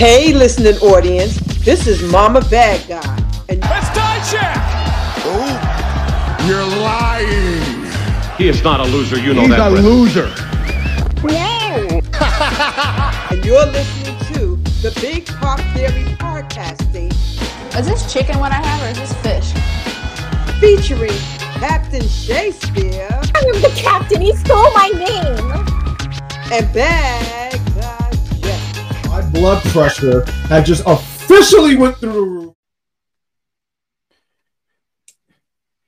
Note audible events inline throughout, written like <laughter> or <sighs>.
Hey, listening audience, this is Mama Bad Guy. And Let's die check! Oh, you're lying. He is not a loser, you know He's that. He's a loser. Whoa! <laughs> and you're listening to the Big Pop Theory podcasting. Is this chicken what I have, or is this fish? Featuring Captain Shakespeare. I am the captain. He stole my name. And Bad Guy Jack. My blood pressure had just officially went through the roof.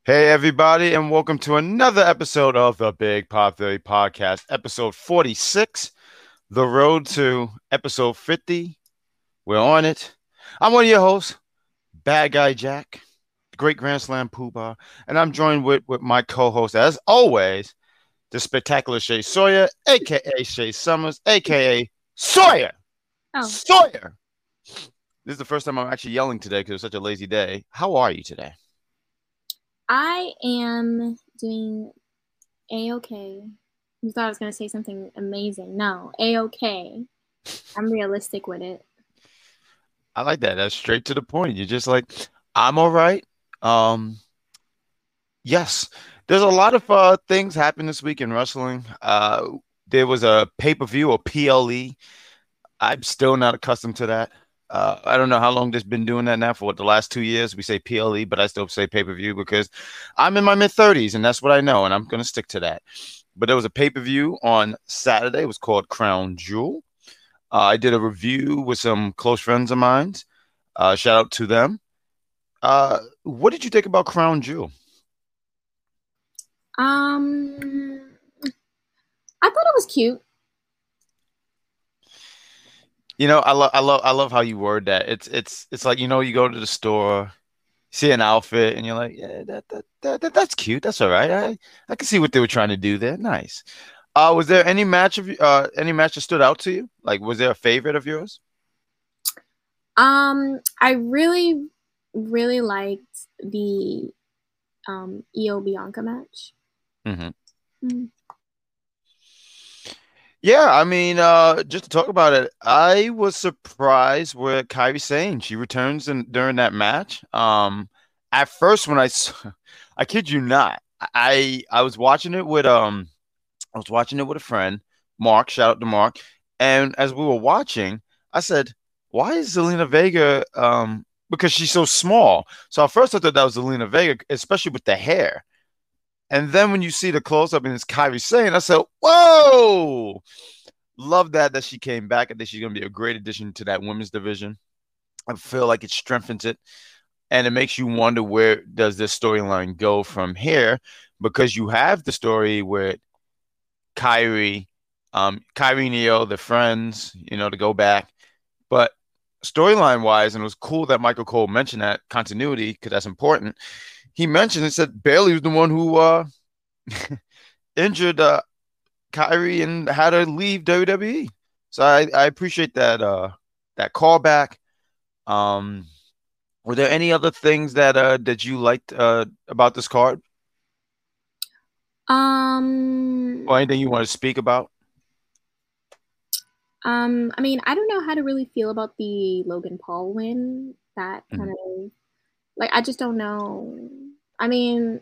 Hey, everybody, and welcome to another episode of the Big Pop Theory Podcast, episode 46, the road to episode 50. We're on it. I'm one of your hosts, Bad Guy Jack, Great Grand Slam Poobah, and I'm joined with, with my co host, as always, the spectacular Shay Sawyer, aka Shay Summers, aka Sawyer. Oh. Sawyer. This is the first time I'm actually yelling today because it's such a lazy day. How are you today? I am doing a okay. You thought I was gonna say something amazing. No, a okay. I'm realistic with it. I like that. That's straight to the point. You're just like, I'm all right. Um, yes, there's a lot of uh, things happen this week in wrestling. Uh, there was a pay per view or PLE. I'm still not accustomed to that. Uh, I don't know how long this been doing that now for what the last two years. We say PLE, but I still say pay per view because I'm in my mid 30s and that's what I know, and I'm going to stick to that. But there was a pay per view on Saturday. It was called Crown Jewel. Uh, I did a review with some close friends of mine. Uh, shout out to them. Uh, what did you think about Crown Jewel? Um, I thought it was cute. You know, I love, I love, I love how you word that. It's, it's, it's like you know, you go to the store, see an outfit, and you're like, yeah, that, that, that, that that's cute. That's all right. I, I can see what they were trying to do there. Nice. Uh, was there any match of uh any match that stood out to you? Like, was there a favorite of yours? Um, I really, really liked the um Iyo Bianca match. Mm-hmm. Mm. Yeah, I mean, uh, just to talk about it, I was surprised with Kairi Sane. She returns in, during that match. Um, at first, when I, <laughs> I kid you not, I I was watching it with um, I was watching it with a friend, Mark. Shout out to Mark. And as we were watching, I said, "Why is Zelina Vega um because she's so small?" So at first I thought that was Zelina Vega, especially with the hair. And then when you see the close up and it's Kairi Sane, I said, Whoa! Love that that she came back. I think she's gonna be a great addition to that women's division. I feel like it strengthens it and it makes you wonder where does this storyline go from here because you have the story with Kairi, um, Kairi Neo, the friends, you know, to go back. But storyline wise, and it was cool that Michael Cole mentioned that continuity because that's important he mentioned and said Bayley was the one who uh, <laughs> injured uh, Kairi and had to leave WWE. So I, I appreciate that uh, that callback. Um, were there any other things that uh, that you liked uh, about this card? Um, or anything you want to speak about? Um, I mean, I don't know how to really feel about the Logan Paul win. That kind mm-hmm. of like I just don't know. I mean,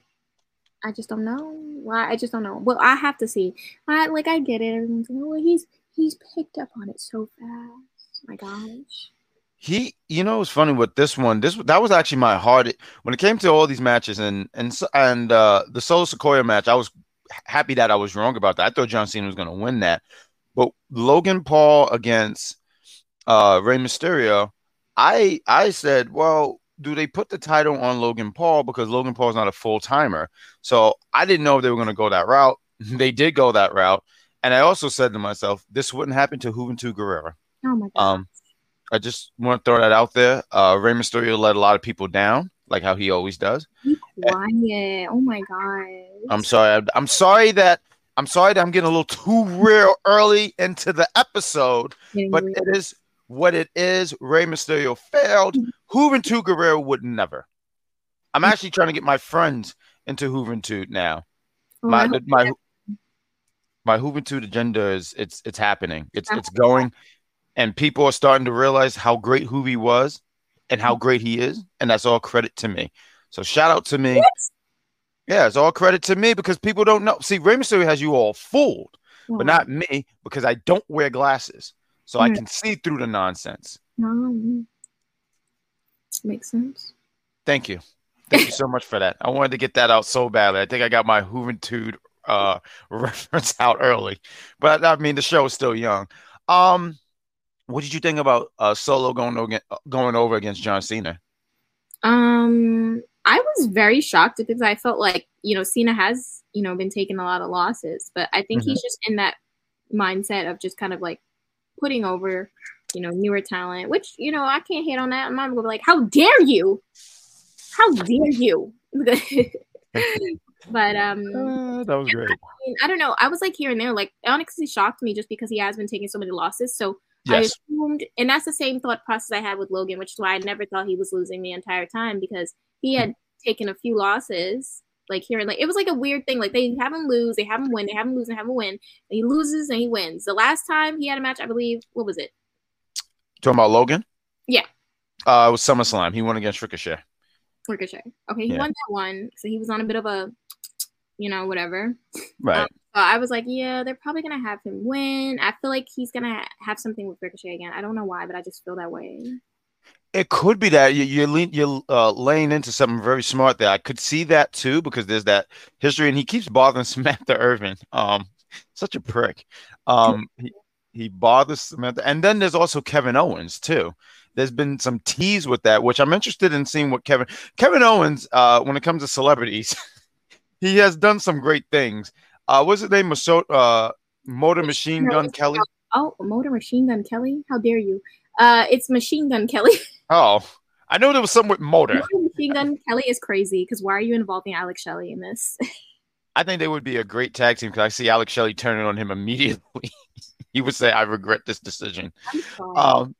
I just don't know. Why I just don't know. Well, I have to see. I like I get it. Well, he's he's picked up on it so fast. My gosh. He, you know, it's funny with this one. This that was actually my hard when it came to all these matches and and and uh the Solo Sikoa match. I was happy that I was wrong about that. I thought John Cena was going to win that, but Logan Paul against uh Rey Mysterio, I I said, well, do they put the title on Logan Paul because Logan Paul is not a full timer? So I didn't know if they were going to go that route. <laughs> they did go that route, and I also said to myself, this wouldn't happen to Juventud Guerrera. Oh my god. Um, I just want to throw that out there. Uh, Rey Mysterio let a lot of people down, like how he always does. Be quiet. Oh my god. I'm sorry. I'm sorry that I'm sorry that I'm getting a little too real early into the episode, but it is what it is. Rey Mysterio failed. Juventud Guerrera would never. I'm actually trying to get my friends into Juventud now. Oh, my my my Juventud agenda is it's it's happening. It's it's going, and people are starting to realize how great Juvi was and how great he is, and that's all credit to me. So shout out to me. Yeah, it's all credit to me because people don't know. See, Rey Mysterio has you all fooled, but not me because I don't wear glasses, so I Mm. can see through the nonsense. Um, makes sense. Thank you. Thank you so much for that. I wanted to get that out so badly. I think I got my Juventud uh <laughs> reference out early. But I mean the show is still young. Um what did you think about uh Solo going over, going over against John Cena? Um, I was very shocked because I felt like you know Cena has you know been taking a lot of losses, but I think he's just in that mindset of just kind of like putting over you know newer talent, which you know I can't hate on that. I'm not gonna be like, how dare you? How dare you? <laughs> but um, Uh, that was great. I, mean, I don't know. I was like here and there. Like Onyx shocked me just because he has been taking so many losses. So I assumed, and that's the same thought process I had with Logan, which is why I never thought he was losing the entire time because he had taken a few losses, like here and like it was like a weird thing. Like they have him lose, they have him win, they have him lose, and have him win. And he loses and he wins. The last time he had a match, I believe, what was it? Talking about Logan? Yeah. Uh it was SummerSlam. He won against Ricochet. Ricochet. Okay, he Yeah. won that one, so he was on a bit of a, you know, whatever. Right. So I was like, yeah, they're probably gonna have him win. I feel like he's gonna ha- have something with Ricochet again. I don't know why, but I just feel that way. It could be that you, you're lean, you're uh, laying into something very smart there. I could see that too because there's that history, and he keeps bothering <laughs> Samantha Irvin. Um, such a prick. Um, he, he bothers Samantha, and then there's also Kevin Owens too. There's been some tease with that, which I'm interested in seeing what Kevin Kevin Owens. Uh, when it comes to celebrities, <laughs> he has done some great things. Uh, what's his name? Maso- uh, Motor Machine Gun Kelly. Oh, Motor Machine Gun Kelly? How dare you? Uh, it's Machine Gun Kelly. <laughs> Oh, I know there was some with Motor. Machine Gun Kelly is crazy because why are you involving Alex Shelley in this? I think they would be a great tag team because I see Alex Shelley turning on him immediately. <laughs> he would say, "I regret this decision." Um,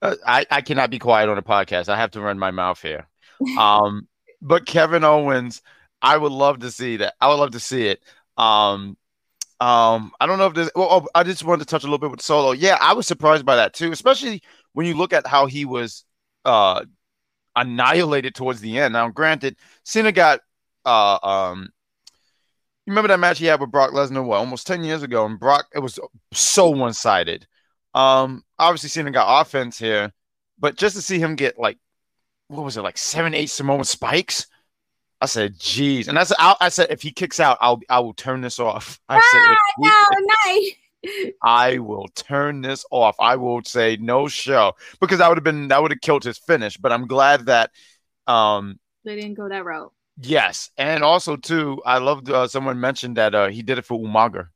uh, I I cannot be quiet on a podcast. I have to run my mouth here. <laughs> Um, but Kevin Owens, I would love to see that. I would love to see it. Um, um, I don't know if there's. Well, oh, I just wanted to touch a little bit with Solo. Yeah, I was surprised by that too, especially when you look at how he was uh annihilated towards the end. Now, granted, Cena got uh um. You remember that match he had with Brock Lesnar? What, almost ten years ago, and Brock it was so one sided. Um, obviously, Cena got offense here, but just to see him get like, what was it, like seven, eight Samoan spikes? I said, "Geez," and that's I, I said, if he kicks out, I'll I will turn this off. I said, no, <laughs> nice. I will turn this off. I will say no show because that would have been that would have killed his finish. But I'm glad that, um, They didn't go that route. yes, and also too, I loved uh, someone mentioned that uh, he did it for Umaga.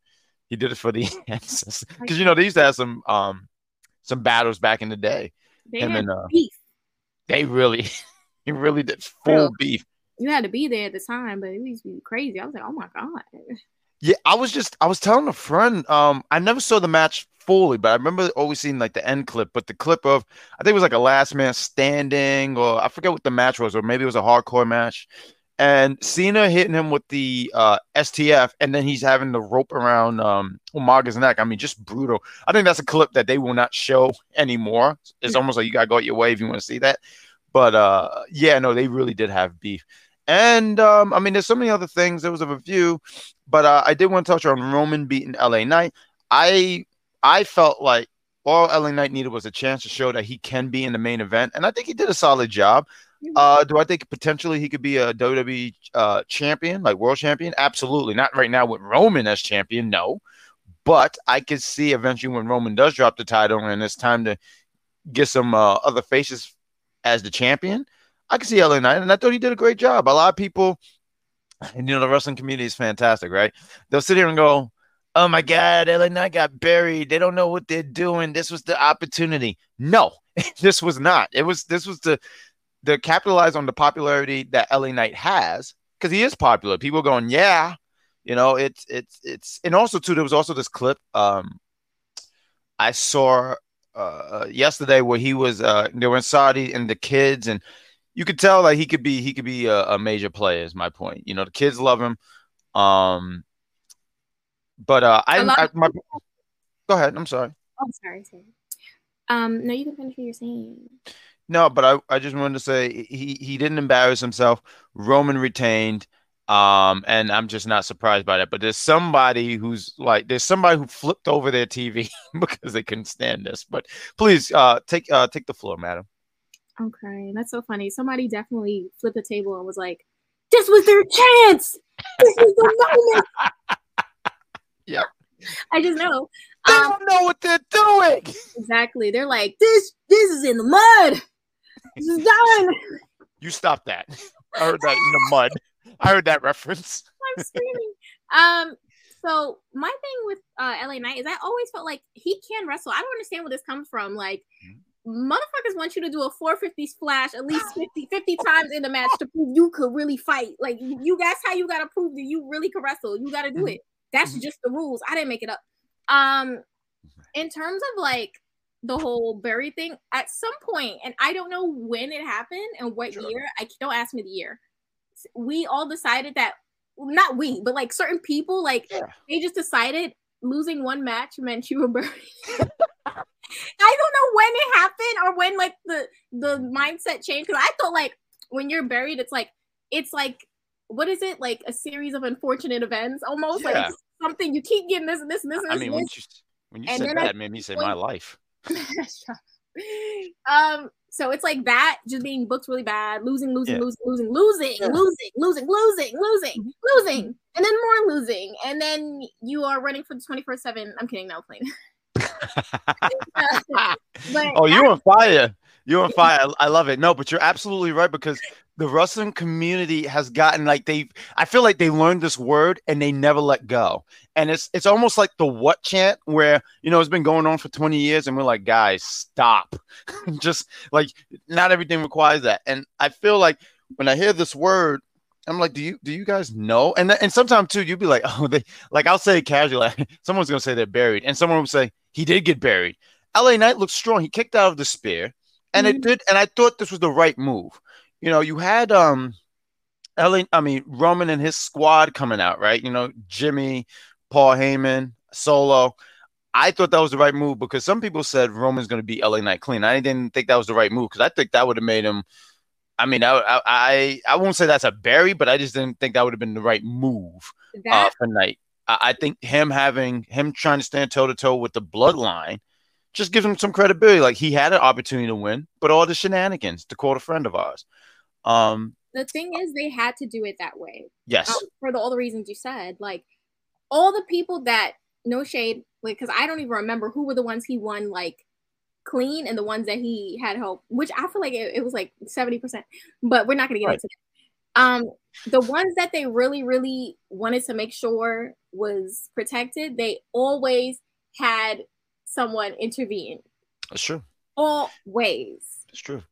He did it for the <laughs> ancestors because you know they used to have some um some battles back in the day. They Him had and uh, beef. they really, <laughs> he really did full beef. You had to be there at the time, but it used to be crazy. I was like, oh my god. Yeah, I was just I was telling a friend, um, I never saw the match fully, but I remember always seeing like the end clip, but the clip of I think it was like a last man standing, or I forget what the match was, or maybe it was a hardcore match. And Cena hitting him with the uh, STF, and then he's having the rope around um, Umaga's neck. I mean, just brutal. I think that's a clip that they will not show anymore. It's almost like you gotta go out your way if you want to see that. But uh, yeah, no, they really did have beef. And um, I mean, there's so many other things. There was a review, but uh, I did want to touch on Roman beating LA Knight. I I felt like all LA Knight needed was a chance to show that he can be in the main event, and I think he did a solid job. Uh, do I think potentially he could be a WWE uh, champion, like world champion? Absolutely. Not right now with Roman as champion, no. But I could see eventually when Roman does drop the title and it's time to get some uh, other faces as the champion. I can see LA Knight, and I thought he did a great job. A lot of people, and you know, the wrestling community is fantastic, right? They'll sit here and go, "Oh my God, LA Knight got buried. They don't know what they're doing. This was the opportunity." No, <laughs> this was not. It was this was the the capitalize on the popularity that LA Knight has because he is popular. People going, "Yeah." You know, it's it's it's, and also too. There was also this clip um, I saw uh, yesterday where he was uh, they were in Saudi and the kids and you could tell like he could be he could be a, a major player is my point. You know, the kids love him. Um, but uh, I, I my go ahead. I'm sorry. Oh, sorry, sorry. Um, no, you can finish what you're saying. No, but I, I just wanted to say he he didn't embarrass himself. Roman retained. Um, and I'm just not surprised by that. But there's somebody who's like, there's somebody who flipped over their TV <laughs> because they couldn't stand this. But please, uh, take uh, take the floor, madam. Okay, that's so funny. Somebody definitely flipped the table and was like, "This was their chance. This is the moment." <laughs> Yep. I just know. They Um, don't know what they're doing. exactly. They're like, "This, this is in the mud. This is done." You stop that. <laughs> I heard that in the mud. I heard that reference. <laughs> I'm screaming. Um, so my thing with uh LA Knight is I always felt like he can wrestle. I don't understand where this comes from. Like motherfuckers want you to do a 450 splash at least 50, 50 times in the match to prove you could really fight. Like you that's how you gotta prove that you really can wrestle. You gotta do mm-hmm. it. That's mm-hmm. just the rules. I didn't make it up. Um mm-hmm. in terms of like the whole bury thing, at some point, and I don't know when it happened and what Sure. year. I don't ask me the year. We all decided that not we, but like certain people, like Yeah. they just decided losing one match meant you were buried. <laughs> <laughs> I don't know when it happened or when like the the mindset changed because I thought like when you're buried, it's like it's like what is it like a series of unfortunate events almost Yeah. like something you keep getting this and this and this I this. mean, and when you when you And said that, I- made me say when- my life. <laughs> um so it's like that just being booked really bad losing losing Yeah. losing losing losing Yeah. losing losing losing losing Mm-hmm. losing and then more losing and then you are running for the 24 7 i'm kidding no plane but <laughs> <laughs> oh, you're on fire. You're on fire. I, love it. No, but you're absolutely right because the wrestling community has gotten like they I feel like they learned this word and they never let go. And it's it's almost like the what chant where, you know, it's been going on for 20 years and we're like, guys, stop. <laughs> Just like not everything requires that. And I feel like when I hear this word I'm like, do you do you guys know? And and sometimes too, you'd be like, <laughs> oh, they like I'll say casually, someone's gonna say they're buried, and someone will say he did get buried. LA Knight looked strong. He kicked out of the spear, and it did. And I thought this was the right move. You know, you had um, LA. I mean, Roman and his squad coming out, right? You know, Jimmy, Paul Heyman, Solo. I thought that was the right move because some people said Roman's going to be LA Knight clean. I didn't think that was the right move because I think that would have made him. I mean, I, I I won't say that's a bury, but I just didn't think that would have been the right move uh, for Knight. I, think him having him trying to stand toe to toe with the bloodline just gives him some credibility. Like he had an opportunity to win, but all the shenanigans, to quote a friend of ours. Um, the thing is they had to do it that way yes, um, for the, all the reasons you said like all the people that no shade like because i don't even remember who were the ones he won like clean and the ones that he had help which i feel like it, it was like 70% but we're not going to get Right. into that um the ones that they really really wanted to make sure was protected they always had someone intervene that's true. always That's true.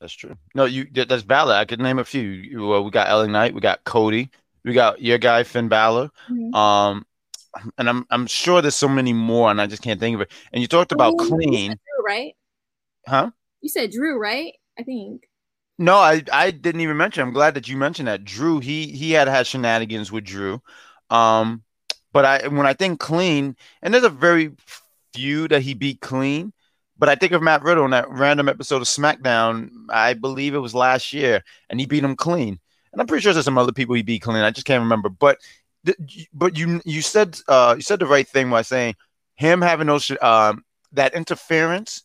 That's true. No, you that's valid. I could name a few. You, uh, we got LA Knight, we got Cody, we got your guy Finn Balor. Mhm. Um, and I'm I'm sure there's so many more, and I just can't think of it. And you talked about Ooh, clean, Drew, right huh? you said drew right i think No, I I didn't even mention. I'm glad that you mentioned that. Drew, he he had had shenanigans with Drew. Um, but I when I think clean, and there's a very few that he beat clean. But I think of Matt Riddle in that random episode of SmackDown. I believe it was last year, and he beat him clean. And I'm pretty sure there's some other people he beat clean. I just can't remember. But but you you said uh you said the right thing by saying him having those um that interference.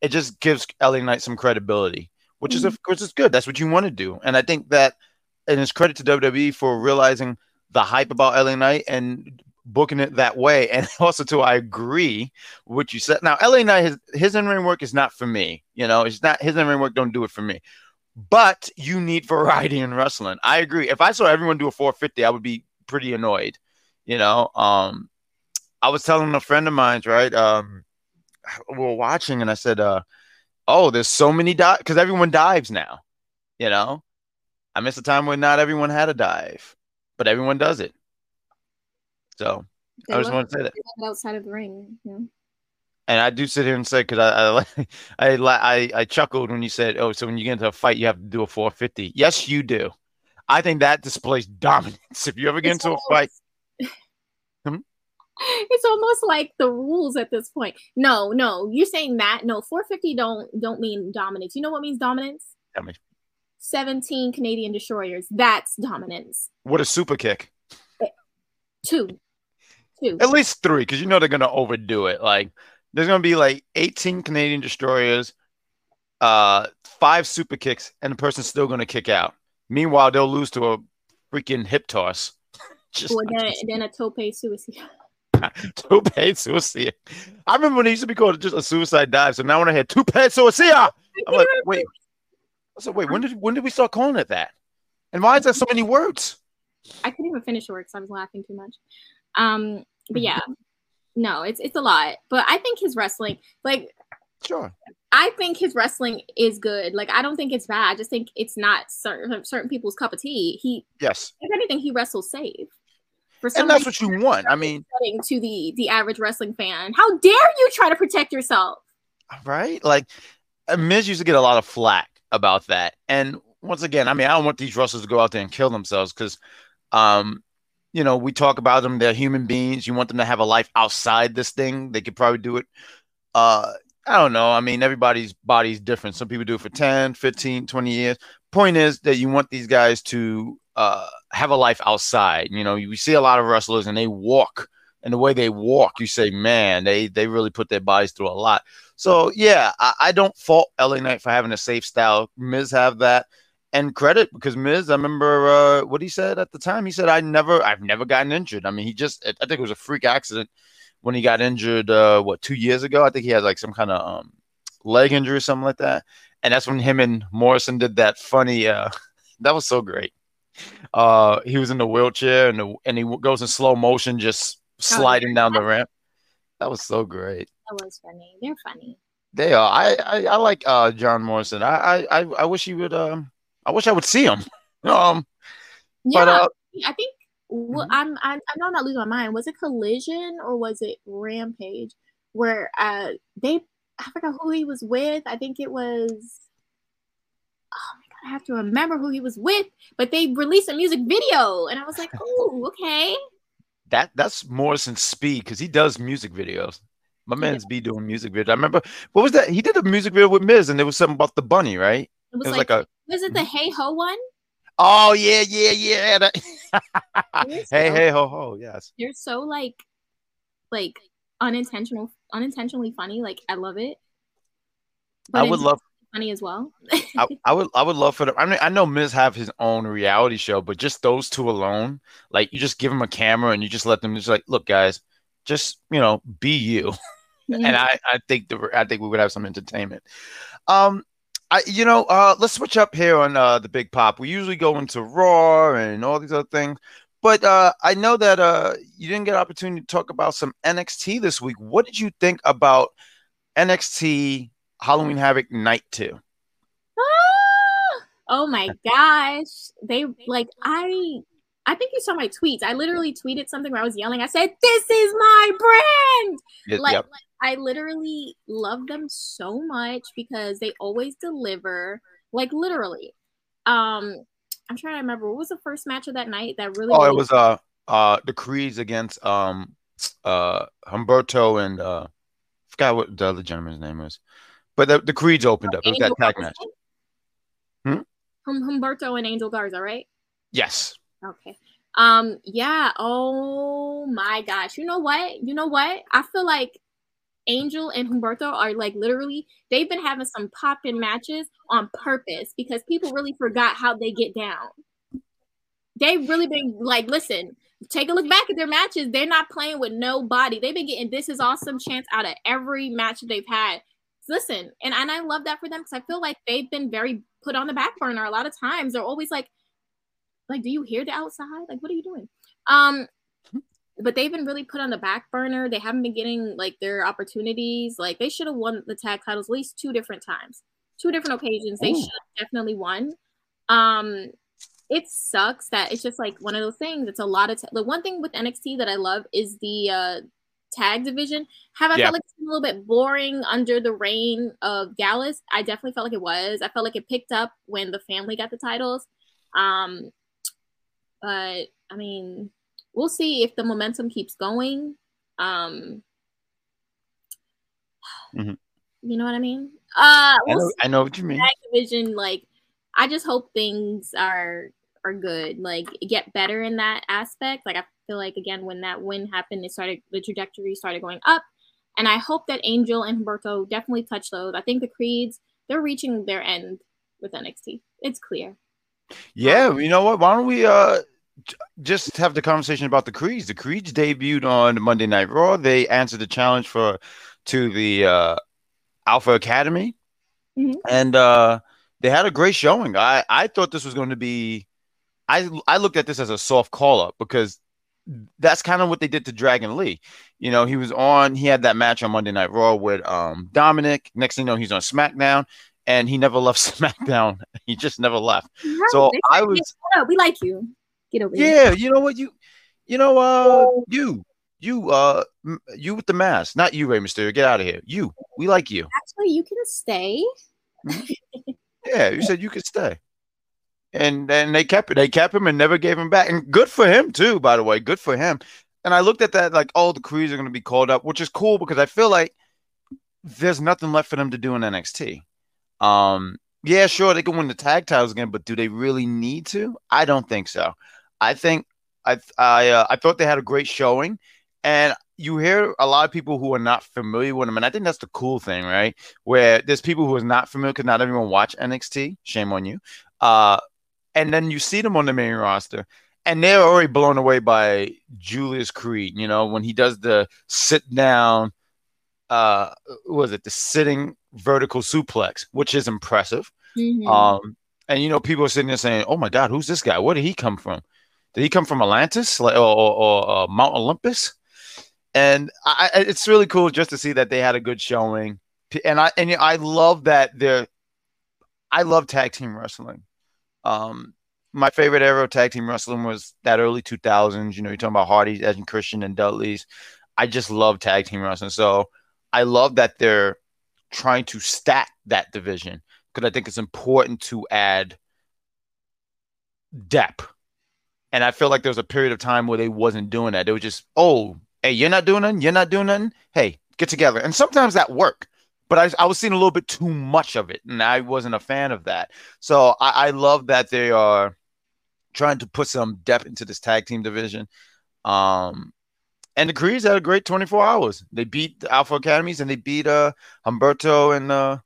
It just gives LA Knight some credibility which is of course is good. That's what you want to do, and I think that, and it's credit to WWE for realizing the hype about LA Knight and booking it that way, and <laughs> also to I agree what you said. Now LA Knight his his in ring work is not for me. You know, it's not his in ring work. Don't do it for me. But you need <laughs> variety in wrestling. I agree. If I saw everyone do a 450, I would be pretty annoyed. You know, um, I was telling a friend of mine, right? Um, we were watching, and I said, uh, oh, there's so many dives because everyone dives now. You know, I miss a time when not everyone had a dive, but everyone does it. So They I just want to say that, they love it outside of the ring you know? and I do sit here and say because I I, <laughs> I I I chuckled when you said, oh, so when you get into a fight, you have to do a 450. Yes, you do. I think that displays <laughs> dominance. If you ever get It's into a fight? It's almost like the rules at this point. No, no, you're saying that. No, 450 don't don't mean dominance. You know what means dominance? Tell me. 17 Canadian destroyers. That's dominance. What a super kick. Two. Two. At least three, because you know they're gonna overdo it. Like there's gonna be like 18 Canadian destroyers, uh, five super kicks, and the person's still gonna kick out. Meanwhile, they'll lose to a freaking hip toss. <laughs> Just Or then, then a tope suicide. <laughs> tope suicide. I remember when it used to be called just a suicide dive. So now when I hear tope suicide, I'm like, wait. I said, wait, when did when did we start calling it that? And why is there so many words? I couldn't even finish work because I was laughing too much. Um, but yeah, no, it's it's a lot. But I think his wrestling, like, Sure. I think his wrestling is good. Like, I don't think it's bad. I just think it's not certain certain people's cup of tea. He, Yes. if anything, he wrestles safe. For some And that's reason, what you want. I mean, to the the average wrestling fan. How dare you try to protect yourself? right? Like uh, Miz used to get a lot of flack about that. And once again, I mean, I don't want these wrestlers to go out there and kill themselves because um, you know, we talk about them, they're human beings. You want them to have a life outside this thing. They could probably do it. Uh, I don't know. I mean, everybody's body's different. Some people do it for 10, 15, 20 years. Point is that you want these guys to uh, have a life outside. You know, you see a lot of wrestlers and they walk, and the way they walk, you say, man, they they really put their bodies through a lot. So yeah, I, I don't fault LA Knight for having a safe style. Miz have that, and credit because Miz. I remember uh, what he said at the time. He said, "I never, I've never gotten injured. I mean, he just, I think it was a freak accident when he got injured. Uh, what two years ago? I think he had like some kind of um, leg injury or something like that. And that's when him and Morrison did that funny. Uh, <laughs> that was so great. Uh, he was in the wheelchair and the, and he goes in slow motion, just sliding down the ramp. That was so great. That was funny. They're funny. They are. I I, I like uh John Morrison. I, I I I wish he would. Um, I wish I would see him. <laughs> Um, Yeah, but uh, I think well, Mhm. I'm, I'm I know I'm not losing my mind. Was it Collision or was it Rampage where uh they I forgot who he was with. I think it was oh I have to remember who he was with, but they released a music video and I was like, <laughs> oh, okay. that that's Morrison's speed because he does music videos. My man's be doing music videos. I remember what was that? He did a music video with Miz, and there was something about the bunny, right? It was, It was like, like a was it the mm-hmm. Hey Ho one? oh yeah yeah yeah. <laughs> that- hey so- hey ho ho yes. You're so like like unintentional unintentionally funny. Like I love it. I would love funny as well. I, <laughs> I would I would love for them. I mean, I know Miz have his own reality show, but just those two alone, like you just give them a camera and you just let them just like, look, guys, just you know, be you. <laughs> and I I think the I think we would have some entertainment. Um, I you know, uh, let's switch up here on uh the Big Pop. We usually go into Raw and all these other things. But uh, I know that uh, you didn't get an opportunity to talk about some NXT this week. What did you think about NXT Halloween Havoc Night Two? Ah! oh my gosh. They like I I think you saw my tweets. I literally tweeted something where I was yelling. I said, This is my brand. Yep, Like, yep. like, I literally love them so much because they always deliver. Like literally. Um I'm trying to remember what was the first match of that night that really Oh, it was uh uh the Creeds against um uh Humberto and uh I forgot what the other gentleman's name was. But the, the Creeds opened up. It was that tag match. Hmm? Hum- Humberto and Angel Garza, right? Yes. Okay. Um, yeah. Oh my gosh. You know what? You know what? I feel like Angel and Humberto are like literally they've been having some poppin' matches on purpose because people really forgot how they get down. They've really been like, listen, take a look back at their matches. They're not playing with nobody. They've been getting this is awesome chance out of every match they've had. Listen, and, and I love that for them because I feel like they've been very put on the back burner a lot of times. They're always like, like, do you hear the outside? Like, what are you doing? Um, but they've been really put on the back burner. They haven't been getting like their opportunities. Like they should have won the tag titles at least two different times, two different occasions. They should have definitely won. Um, it sucks that it's just like one of those things. It's a lot of ta- the one thing with NXT that I love is the uh tag division. Have I Yeah. felt like it's a little bit boring under the reign of Gallus? I definitely felt like it was. I felt like it picked up when the family got the titles. Um, but I mean, we'll see if the momentum keeps going. Um, <sighs> Mhm. you know what I mean? Uh, I we'll know, I know what you mean. tag division. Like, I just hope things are are good. Like, get better in that aspect. Like, I feel like again when that win happened, it started the trajectory started going up, and I hope that Angel and Humberto definitely touch those. I think the Creeds they're reaching their end with NXT. It's clear. Yeah, you know what? Why don't we uh just have the conversation about the Creeds? The Creeds debuted on Monday Night Raw. They answered the challenge for to the uh Alpha Academy, Mhm. and uh they had a great showing. I I thought this was going to be. I I looked at this as a soft call up because that's kind of what they did to Dragon Lee. You know, he was on. He had that match on Monday Night Raw with um Dominic. Next thing you know, he's on SmackDown, and he never <laughs> left SmackDown. He just never left. So They I was. "Get up, we like you. Get over here. Yeah, you know what you, you know, uh, you, you, uh, you with the mask, not you, Rey Mysterio. Get out of here. You, we like you. Actually, you can stay. Yeah, you said you could stay, and then they kept it. They kept him and never gave him back. And good for him too, by the way. Good for him. And I looked at that like, oh, the Creeds are going to be called up, which is cool because I feel like there's nothing left for them to do in NXT. Um, yeah, sure, they can win the tag titles again, but do they really need to? I don't think so. I think I I uh, I thought they had a great showing, and you hear a lot of people who are not familiar with them, and I think that's the cool thing, right? Where there's people who are not familiar because not everyone watch NXT. Shame on you. Uh, and then you see them on the main roster, and they're already blown away by Julius Creed. You know when he does the sit down, uh, was it the sitting vertical suplex, which is impressive. Mhm. Um, and you know, people are sitting there saying, "Oh my God, who's this guy? Where did he come from? Did he come from Atlantis, like, or, or, or uh, Mount Olympus?" And I- it's really cool just to see that they had a good showing. And I and I love that they're. I love tag team wrestling. Um, my favorite era of tag team wrestling was that early 2000s. You know, you're talking about Hardy, Edge and Christian, and Dudley's. I just love tag team wrestling. So I love that they're trying to stack that division because I think it's important to add depth. And I feel like there was a period of time where they wasn't doing that. They were just, oh, hey, you're not doing nothing, you're not doing nothing. Hey, get together. And sometimes that worked, but I, I was seeing a little bit too much of it, and I wasn't a fan of that. So I, I love that they are trying to put some depth into this tag team division. Um, and the Creeds had a great 24 hours. They beat the Alpha Academies and they beat uh Humberto and uh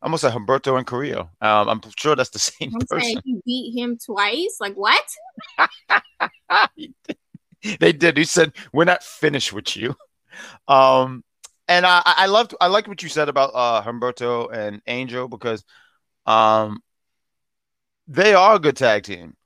I almost said Humberto and Carrillo. Um, I'm sure that's the <laughs> same I'm person. he beat him twice. Like what? <laughs> they did. He said, "We're not finished with you." <laughs> Um, and I, I loved, I like what you said about uh Humberto and Angel because, um, they are a good tag team.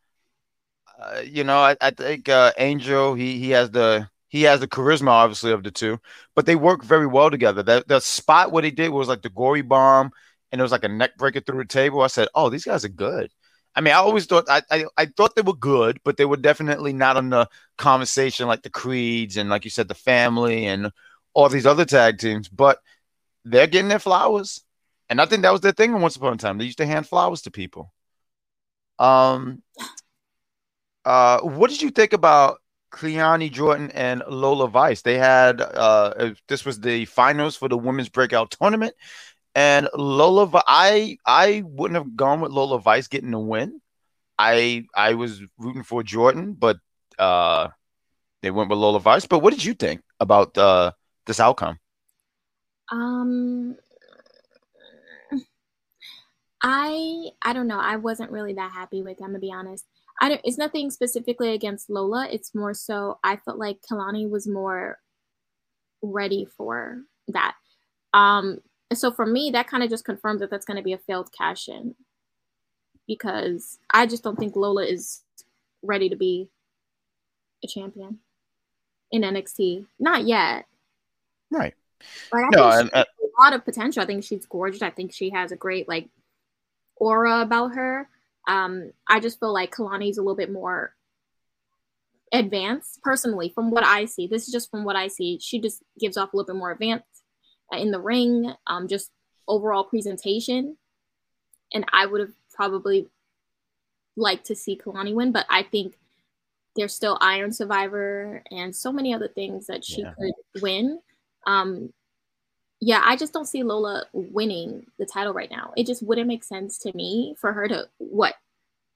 Uh, you know, I, I think uh, Angel he he has the he has the charisma obviously of the two, but they work very well together. That the spot what he did was like the gory bomb, and it was like a neck breaker through the table. I said, "Oh, these guys are good." I mean, I always thought I, I I thought they were good, but they were definitely not on the conversation like the Creeds and like you said, the family and all these other tag teams. But they're getting their flowers, and I think that was their thing once upon a time. They used to hand flowers to people. Um, uh, what did you think about Kelani Jordan and Lola Vice? They had uh, this was the finals for the women's breakout tournament. And Lola, I I wouldn't have gone with Lola Vice getting the win. I I was rooting for Jordan, but uh, they went with Lola Vice. But what did you think about uh, this outcome? Um, I I don't know. I wasn't really that happy with them to be honest. I don't. It's nothing specifically against Lola. It's more so I felt like Kelani was more ready for that. Um, so for me, that kind of just confirms that that's going to be a failed cash in because I just don't think Lola is ready to be a champion in NXT. Not yet. Right. Like I No, think and, she has a lot of potential. I think she's gorgeous. I think she has a great like aura about her. Um, I just feel like Kelani's a little bit more advanced, personally, from what I see. This is just from what I see. She just gives off a little bit more advanced uh, in the ring, um, just overall presentation. And I would have probably liked to see Kalani win, but I think there's still Iron Survivor and so many other things that she Yeah. could win. Um, yeah, I just don't see Lola winning the title right now. It just wouldn't make sense to me for her to what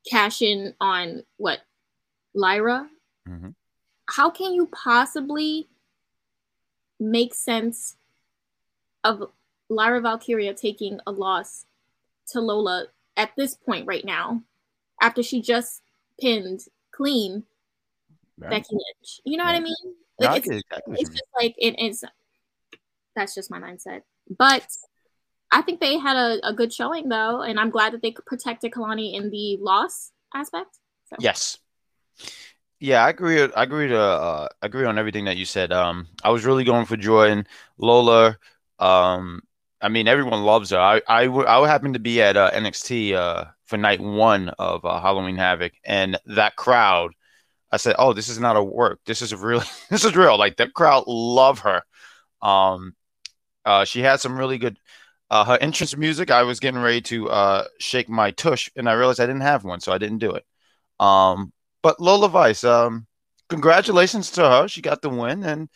cash in on what Lyra. Mhm. How can you possibly make sense of Lyra Valkyria taking a loss to Lola at this point right now after she just pinned clean Right. Becky Lynch? You know what I mean? No, I it's, exactly it's just like it, it's that's just my mindset. But I think they had a, a good showing though, and I'm glad that they protected Kelani in the loss aspect. So. Yes. Yeah, I agree. I agree to uh, agree on everything that you said. Um, I was really going for Jordan, Lola. Um, I mean, everyone loves her. I I w- I happened to be at uh, NXT uh, for night one of uh, Halloween Havoc, and that crowd. I said, "Oh, this is not a work. This is real. <laughs> this is real. Like that crowd love her." Um, uh, she had some really good. Uh, her entrance music. I was getting ready to uh, shake my tush, and I realized I didn't have one, so I didn't do it. Um, but Lola Vice, um, congratulations to her. She got the win, and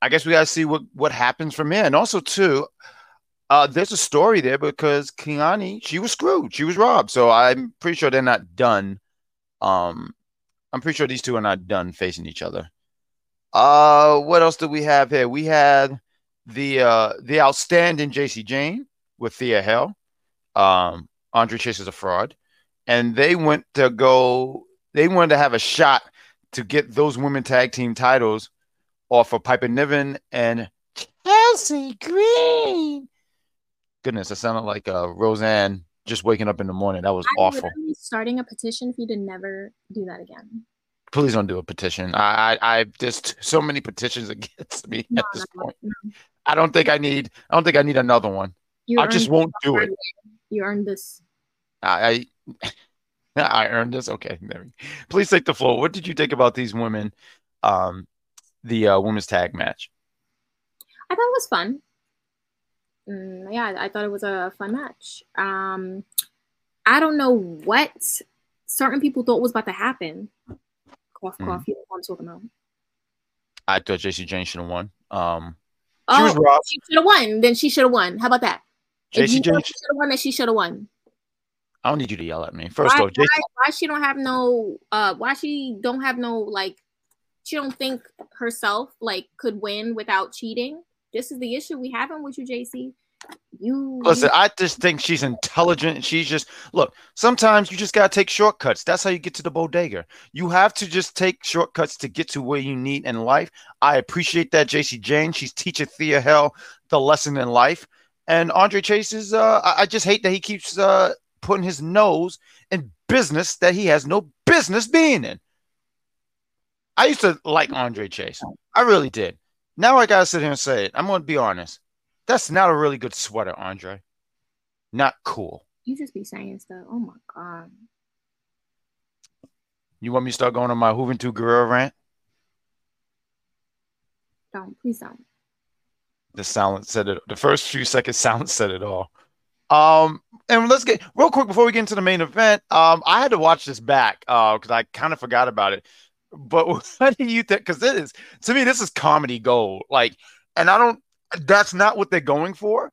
I guess we gotta see what what happens from here. And also, too, uh, there's a story there because Kelani, she was screwed. She was robbed. So I'm pretty sure they're not done. Um, I'm pretty sure these two are not done facing each other. Uh, what else do we have here? We had the uh the outstanding Jacy Jayne with Thea Hail. Um, Andre Chase is a fraud, and they went to go. They wanted to have a shot to get those women tag team titles off of Piper Niven and Chelsea Green. Goodness, it sounded like uh, Roseanne just waking up in the morning. That was I'm awful. starting a petition for you to never do that again. Please don't do a petition. I, I, I there's so many petitions <laughs> against me No, at this point. no. I don't think I need. I don't think I need another one. You I just won't do it. You earned this. I, I, <laughs> I earned this. Okay, please take the floor. What did you think about these women? Um, the uh, women's tag match. I thought it was fun. Mm, yeah, I thought it was a fun match. Um, I don't know what certain people thought was about to happen. Cough, Mm. You know what I'm talking about. I thought Jacy Jayne should have won. Um, She was Oh, robbed. she should have won. Then she should have won. How about that? Jacy you Jayne. she should have won, then she should have won. I don't need you to yell at me. First why, off, Jacy, why, why she don't have no uh why she don't have no like she don't think herself like could win without cheating this is the issue we having with you jacy you Listen, I just think she's intelligent. She's just look. Sometimes you just gotta take shortcuts. That's how you get to the bodega. You have to just take shortcuts to get to where you need in life. I appreciate that, Jacy Jayne. She's teaching Thea Hail the lesson in life. And Andre Chase is. Uh, I, I just hate that he keeps uh, putting his nose in business that he has no business being in. I used to like Andre Chase. I really did. Now I gotta sit here and say it. I'm gonna be honest. That's not a really good sweater, Andre. Not cool. you just be saying stuff oh my god You want me to start going on my Juventud Guerrera rant? don't please don't The silence said it. The first few seconds silence said it all. Um, and let's get real quick before we get into the main event. Um, I had to watch this back uh because I kind of forgot about it. But <laughs> what do you think? Because it is to me, this is comedy gold. Like, and I don't. That's not what they're going for.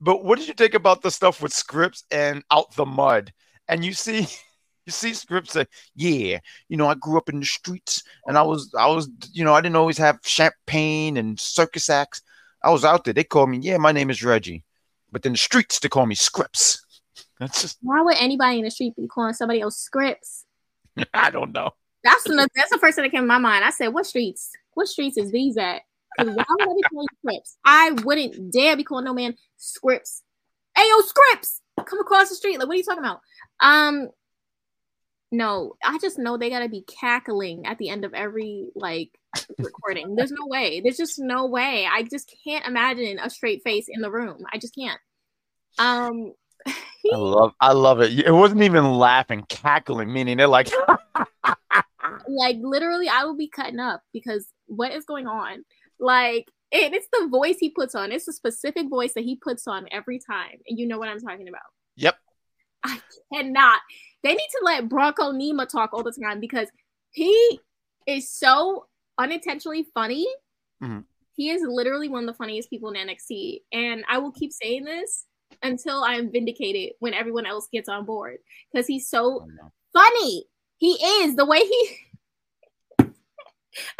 But what did you think about the stuff with Scrypts and out the mud? And you see, <laughs> you see Scrypts say, "Yeah, you know, I grew up in the streets, and I was, I was, you know, I didn't always have champagne and circus acts. I was out there. They called me, yeah, my name is Reggie, but in the streets they call me Scrypts. <laughs> That's just, why would anybody in the street be calling somebody else Scrypts <laughs> I don't know. that's the that's the first thing that came to my mind i said what streets what streets is these at why would I be calling you Scrypts? I wouldn't dare be calling no man Scrypts. Hey yo Scrypts! Come across the street. Like what are you talking about? Um no i just know they gotta be cackling at the end of every like recording. There's no way. There's just no way. I just can't imagine a straight face in the room. I just can't. Um <laughs> I love, I love it. It wasn't even laughing, cackling, meaning they're like, <laughs> like literally i will be cutting up because what is going on like and it's the voice he puts on it's a specific voice that he puts on every time and you know what i'm talking about yep. i cannot they need to let bronco nima talk all the time because he is so unintentionally funny. Mhm. He is literally one of the funniest people in NXT, and I will keep saying this until I am vindicated when everyone else gets on board because he's so funny. He is the way he.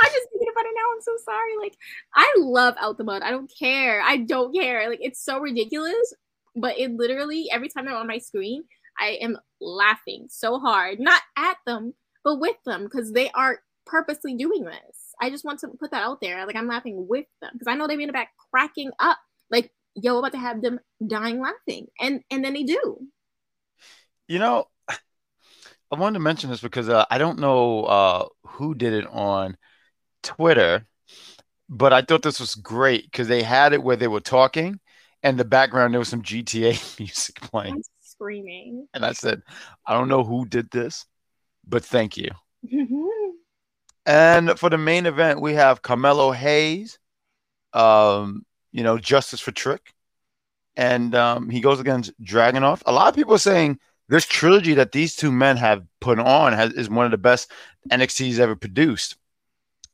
I'm just thinking about it now. I'm so sorry. Like, I love Out the Mud. I don't care. I don't care. Like, it's so ridiculous, but it literally every time they're on my screen, I am laughing so hard, not at them, but with them because they are purposely doing this. I just want to put that out there. Like, I'm laughing with them because I know they be in the back cracking up. Like, yo, about to have them dying laughing, and and then they do. You know, I wanted to mention this because uh, I don't know uh, who did it on Twitter, but I thought this was great because they had it where they were talking, and the background there was some GTA <laughs> music playing, I'm screaming. and I said, I don't know who did this, but thank you. <laughs> And for the main event, we have Carmelo Hayes, um, you know, Justice for Trick, and um, he goes against Dragunov. A lot of people are saying this trilogy that these two men have put on has, is one of the best NXT's ever produced.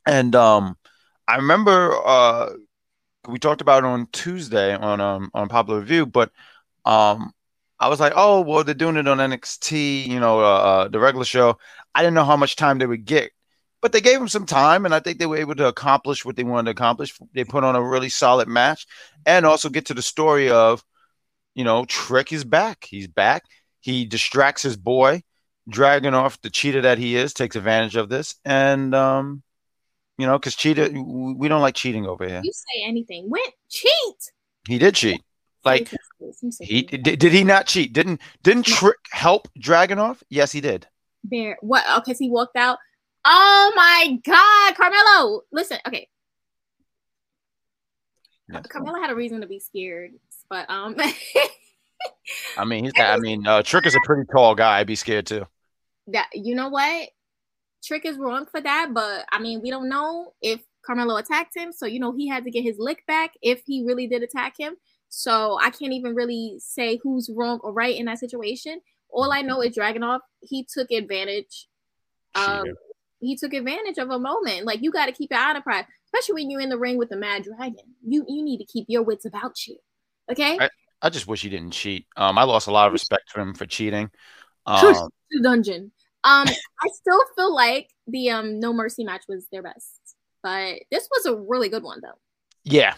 And um, I remember uh, we talked about it on Tuesday on um, on Popular Review, but um, I was like, oh, well, they're doing it on NXT, you know, uh, uh, the regular show. I didn't know how much time they would get, but they gave them some time, and I think they were able to accomplish what they wanted to accomplish. They put on a really solid match, and also get to the story of, you know, Trick is back. He's back. He distracts his boy, Dragunov, the cheater that he is, takes advantage of this, and um, you know, because cheater, we don't like cheating over here. You say anything. When cheat. He did cheat. Like he did, did he not cheat? Didn't didn't Trick help Dragunov? Yes, he did. Bear. What? Okay, so he walked out. Oh my God, Carmelo! Listen, okay. Yes. Carmelo had a reason to be scared, but um, <laughs> I mean, he's. I mean, uh, Trick is a pretty tall guy. I'd be scared too. that you know what, Trick is wrong for that. But I mean, we don't know if Carmelo attacked him, so you know he had to get his lick back if he really did attack him. So I can't even really say who's wrong or right in that situation. All I know is Dragunov. He took advantage. Um, he took advantage of a moment. Like you got to keep your eye on the prize, especially when you're in the ring with the Mad Dragon. You you need to keep your wits about you. Okay. I- I just wish he didn't cheat. Um, I lost a lot of respect for him for cheating. Um, the dungeon. Um, I still feel like the um No Mercy match was their best, but this was a really good one though. yeah,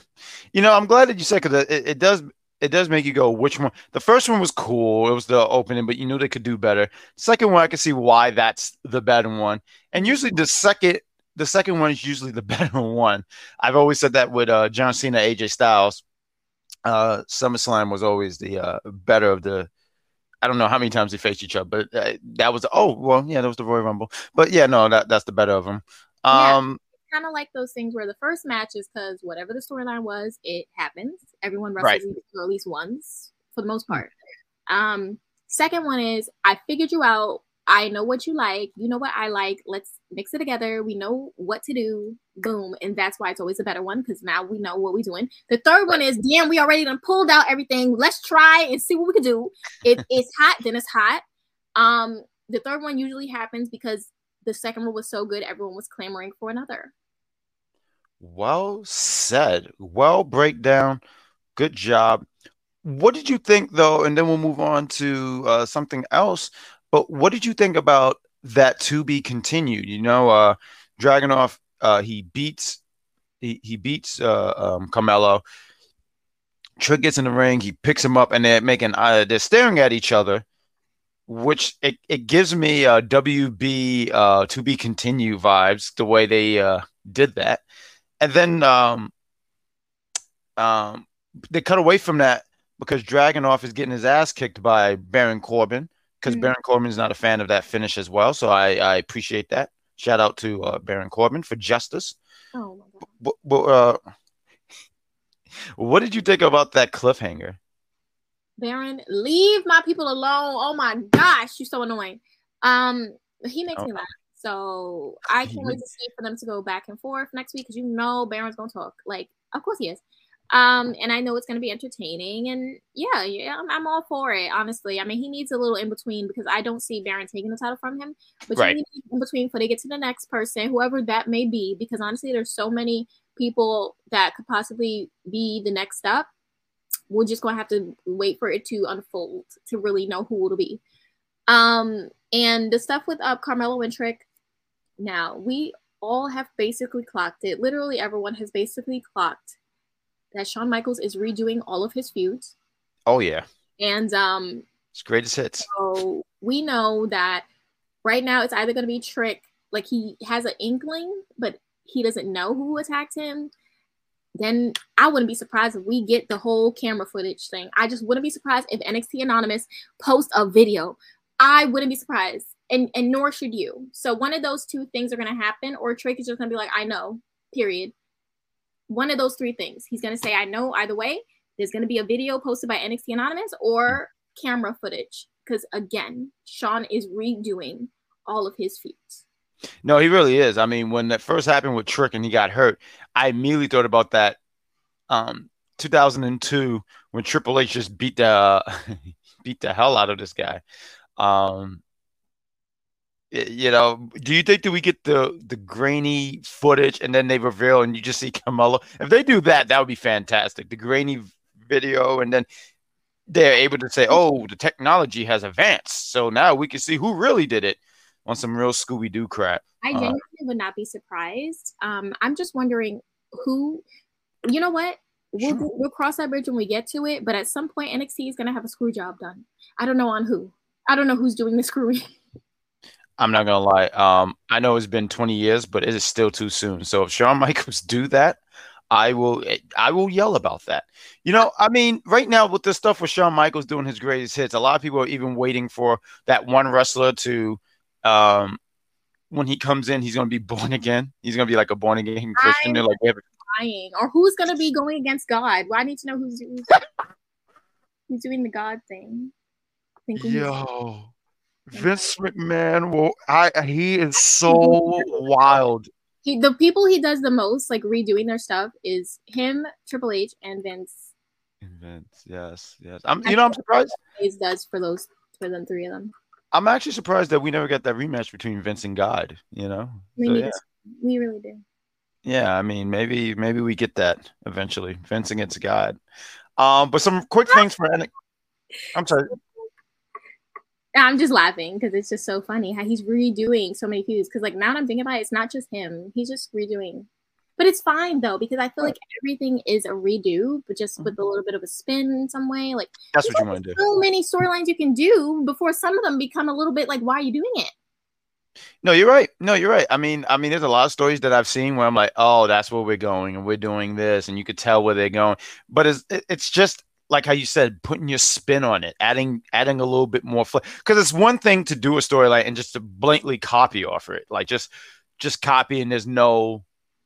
you know, I'm glad that you said because it, it does it does make you go which one. The first one was cool. It was the opening, but you knew they could do better. Second one, I can see why that's the better one. And usually the second the second one is usually the <laughs> better one. I've always said that with uh, John Cena, AJ Styles. Uh, SummerSlam was always the uh, better of the. I don't know how many times they faced each other, but uh, that was oh well yeah that was the Royal Rumble. But yeah, no, that that's the better of them. Yeah. Um, Kind of like those things where the first match is because whatever the storyline was, it happens. Everyone wrestles Right. at least once for the most part. Um, second one is I figured you out. I know what you like. You know what I like. Let's mix it together. We know what to do. Boom. And that's why it's always a better one because now we know what we're doing. The third one is damn, we already done pulled out everything. Let's try and see what we can do. It, <laughs> it's hot, then it's hot. Um, the third one usually happens because the second one was so good, everyone was clamoring for another. Well said. Well breakdown. Good job. What did you think though? And then we'll move on to uh, something else. But what did you think about that to be continued? You know, uh, Dragunov, uh, he beats he, he beats uh, um, Carmelo. Trick gets in the ring. He picks him up, and they're making uh, they're staring at each other, which it, it gives me uh, WB uh, to be continued vibes. The way they uh, did that and then um, um, they cut away from that because Dragunov is getting his ass kicked by Baron Corbin because Mhm. Baron Corbin is not a fan of that finish as well. So I, I appreciate that. Shout out to uh, Baron Corbin for justice. Oh my god. But, but, uh, what did you think about that cliffhanger? Baron, leave my people alone. Oh my gosh, you're so annoying. Um, he makes Oh. me laugh. So I can't wait to see for them to go back and forth next week because you know Baron's gonna talk. Like, of course he is. Um, and I know it's going to be entertaining, and yeah, yeah, I'm, I'm, all for it. Honestly, I mean, he needs a little in between because I don't see Baron taking the title from him, but Right. you need in between for they get to the next person, whoever that may be. Because honestly, there's so many people that could possibly be the next step. We're just gonna have to wait for it to unfold to really know who it'll be. Um, and the stuff with uh, Carmelo and Trick. Now we all have basically clocked it. Literally, everyone has basically clocked that Shawn Michaels is redoing all of his feuds, Oh yeah, and um, it's greatest hits. so we know that right now it's either going to be Trick, like he has an inkling, but he doesn't know who attacked him. Then I wouldn't be surprised if we get the whole camera footage thing. I just wouldn't be surprised if NXT Anonymous post a video. I wouldn't be surprised, and and nor should you. So one of those two things are going to happen, or Trick is just going to be like, I know, period. One of those three things. He's going to say, I know. Either way, there's going to be a video posted by NXT Anonymous or camera footage because again, Shawn is redoing all of his feats. No, he really is. I mean, when that first happened with Trick and he got hurt, I immediately thought about that um 2002 when Triple H just beat the <laughs> beat the hell out of this guy. Um you know, do you think that we get the the grainy footage and then they reveal and you just see <laughs> Carmelo? If they do that, that would be fantastic. The grainy video and then they're able to say, "Oh, the technology has advanced, so now we can see who really did it." On some real Scooby Doo crap. I Uh, genuinely would not be surprised. Um, I'm just wondering who, you know what? We'll, Sure. we'll cross that bridge when we get to it. But at some point, NXT is going to have a screw job done. I don't know on who. I don't know who's doing the screwing. <laughs> I'm not gonna lie. Um, I know it's been 20 years, but it is still too soon. So if Shawn <laughs> Michaels do that, I will I will yell about that. You know, I mean, right now with this stuff with Shawn Michaels doing his greatest hits, a lot of people are even waiting for that one wrestler to um when he comes in, he's gonna be <laughs> born again. He's gonna be like a born again Christian. They're like, Lying. Or who's going to be going against God? Well, I need to know who's, who's, who's doing the God thing. Yo, Vince McMahon will I he is so wild. he, the people he does the most, like redoing their stuff, is him, Triple H, and Vince. And Vince, yes, yes. I'm you know, I'm surprised. He does for those for them three of them. I'm actually surprised that we never got that rematch between Vince and God. You know, We So, yeah. to- we really do. yeah. I mean, maybe maybe we get that eventually. Vince against God. Um, but some quick things for. I'm sorry. I'm just laughing because it's just so funny how he's redoing so many feuds. Because like now that I'm thinking about it, it's not just him; he's just redoing. But it's fine though because I feel like everything is a redo, but just mm-hmm. with a little bit of a spin in some way. Like That's what you want to do. so many storylines you can do before some of them become a little bit like, why are you doing it? No, you're right. No, you're right. I mean, I mean, there's a lot of stories that I've seen where I'm like, oh, that's where we're going, and we're doing this, and you could tell where they're going. But it's it's just like how you said, putting your spin on it, adding adding a little bit more flavor. Because it's one thing to do a storyline and just to blatantly copy off of it, like just just copy, and there's no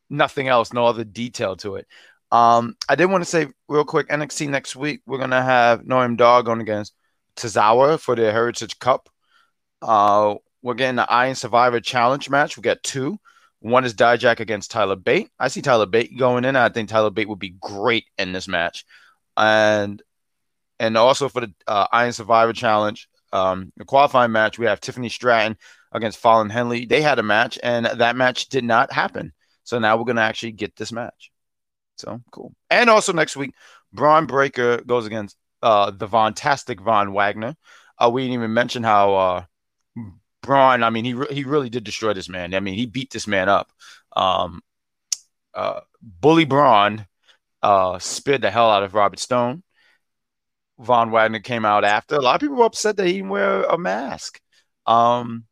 nothing else, no other detail to it. Um, I did want to say real quick, NXT next week we're gonna have Noam Dar going against Tozawa for the Heritage Cup. Uh, we're getting the Iron Survivor Challenge match. We got two. One is Dijak against Tyler Bate. I see Tyler Bate going in. I think Tyler Bate would be great in this match. And and also for the uh, Iron Survivor Challenge, um, the qualifying match, we have Tiffany Stratton against Fallon Henley. They had a match, and that match did not happen. So now we're gonna actually get this match. So cool. And also next week, Bron Breakker goes against uh, the Vontastic Von Wagner. Uh, we didn't even mention how uh, Bron, I mean, he re- he really did destroy this man. I mean, he beat this man up. Um, uh, Bully Bron uh, speared the hell out of Robert Stone. Von Wagner came out after. A lot of people were upset that he didn't wear a mask. Um,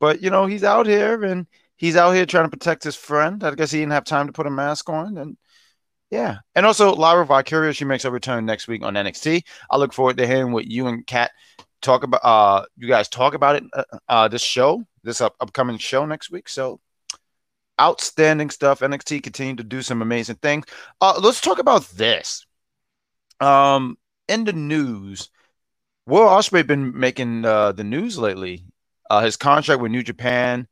but you know, he's out here and he's out here trying to protect his friend. I guess he didn't have time to put a mask on. And yeah, and also Lyra Valkyria, she makes a return next week on NXT. I look forward to hearing what you and Kat talk about. Uh, you guys talk about it. Uh, uh this show, this up- upcoming show next week. So outstanding stuff. NXT continue to do some amazing things. Uh, let's talk about this. Um, in the news, Will Ospreay been making uh, the news lately. Uh, his contract with New Japan,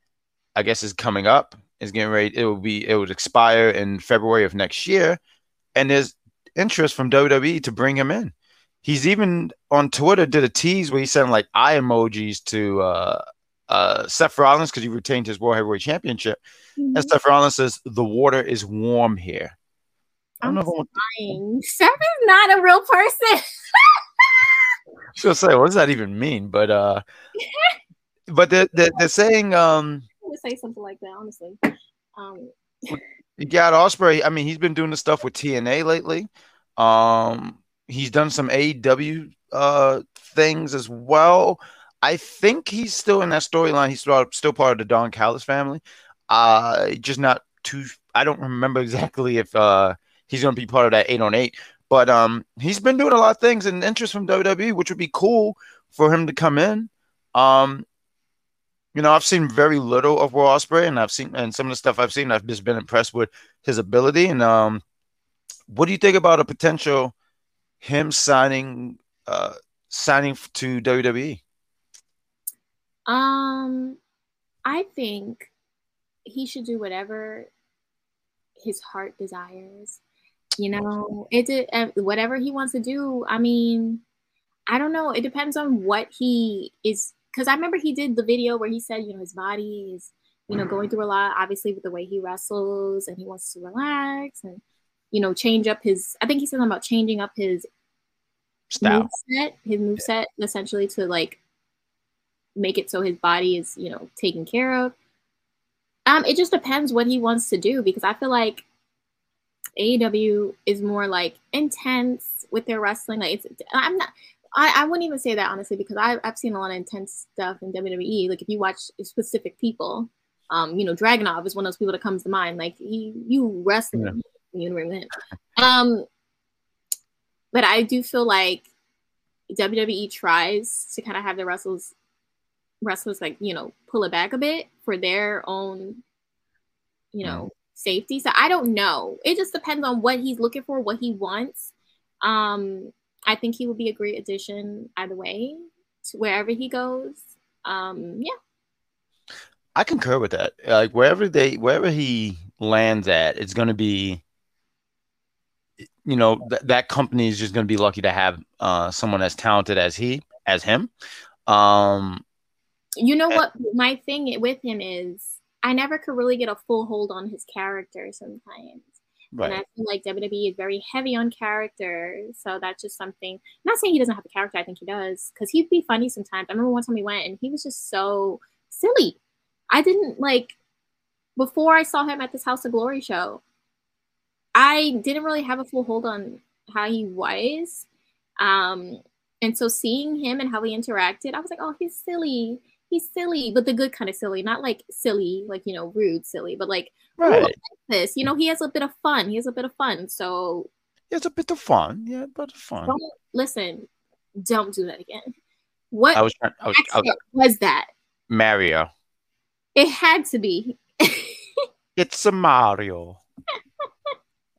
I guess, is coming up. Is getting ready. It will be. It would expire in February of next year. And there's interest from WWE to bring him in. He's even on Twitter did a tease where he sent like eye emojis to uh, Seth Rollins because he retained his World Heavyweight Championship. Mhm. And Seth Rollins says the water is warm here. I don't I'm know if I want dying. Seth is not a real person. <laughs> Gonna say, what does that even mean? But uh, <laughs> but they're, they're, they're saying um, I would say something like that, honestly. Um, got Ospreay. I mean, he's been doing the stuff with TNA lately. Um, he's done some AEW uh things as well. I think he's still in that storyline. He's still part of the Don Callis family. Uh, just not too. I don't remember exactly if uh he's gonna be part of that eight on eight. But um, he's been doing a lot of things and interest from WWE, which would be cool for him to come in. Um, you know, I've seen very little of Will Ospreay, and I've seen and some of the stuff I've seen, I've just been impressed with his ability. And um, what do you think about a potential him signing uh signing to? WWE? Um, I think he should do whatever his heart desires. You know, it did uh, whatever he wants to do. I mean, I don't know. It depends on what he is. Because I remember he did the video where he said, you know, his body is, you know, going through a lot. Obviously, with the way he wrestles, and he wants to relax and, you know, change up his. I think he said something about changing up his Style. moveset, his moveset essentially to like make it so his body is, you know, taken care of. Um, it just depends what he wants to do because I feel like AEW is more like intense with their wrestling. Like it's I'm not I, I wouldn't even say that honestly because I I've seen a lot of intense stuff in WWE. Like if you watch specific people, um, you know, Dragunov is one of those people that comes to mind. Like he you wrestle Yeah. you know with him. Um but I do feel like WWE tries to kind of have the wrestlers wrestlers like, you know, pull it back a bit for their own, you know, safety. So I don't know. It just depends on what he's looking for, what he wants. Um, I think he would be a great addition either way to wherever he goes. Um, yeah. I concur with that. Like wherever they wherever he lands at, it's going to be you know th- that company is just going to be lucky to have uh someone as talented as he as him. Um You know what my thing with him is I never could really get a full hold on his character sometimes. And I feel like WWE is very heavy on character. So that's just something. not saying he doesn't have a character, I think he does. Because he'd be funny sometimes. I remember one time we went and he was just so silly. I didn't like before I saw him at this House of Glory show, I didn't really have a full hold on how he was. Um, and so seeing him and how he interacted, I was like, oh, he's silly. He's silly, but the good kind of silly, not like silly, like you know, rude silly, but like Right. like this. You know, he has a bit of fun. He has a bit of fun. So It's a bit of fun. Yeah, a bit of fun. don't listen. Don't do that again. What I was trying I was, I was was that? Mario. It had to be. <laughs> It's a Mario.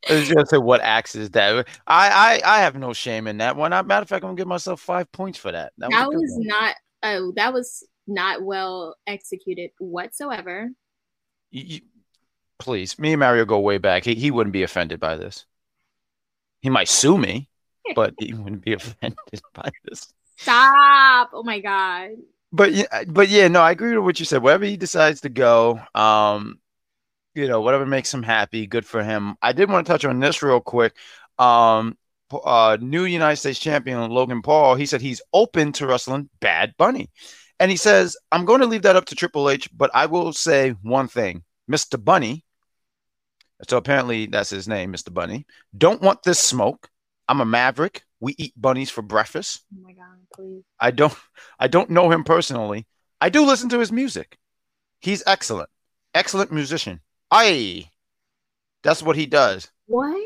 I was gonna say what axe is that? I, I I have no shame in that one. Matter of fact, I'm gonna give myself five points for that. That was, that good was not. Oh, that was not well executed whatsoever. You- please, me and Mario go way back. He he wouldn't be offended by this. He might sue me, <laughs> but he wouldn't be offended <laughs> by this. Stop! Oh my god. But yeah, but yeah, no, I agree with what you said. Wherever he decides to go, um, you know, whatever makes him happy, good for him. I did want to touch on this real quick. Um, uh, new United States champion Logan Paul, he said he's open to wrestling Bad Bunny, and he says I'm going to leave that up to Triple H, but I will say one thing, Mr. Bunny. So apparently that's his name, Mr. Bunny. Don't want this smoke. I'm a maverick. We eat bunnies for breakfast. Oh my god, please. I don't I don't know him personally. I do listen to his music. He's excellent. Excellent musician. I that's what he does. What?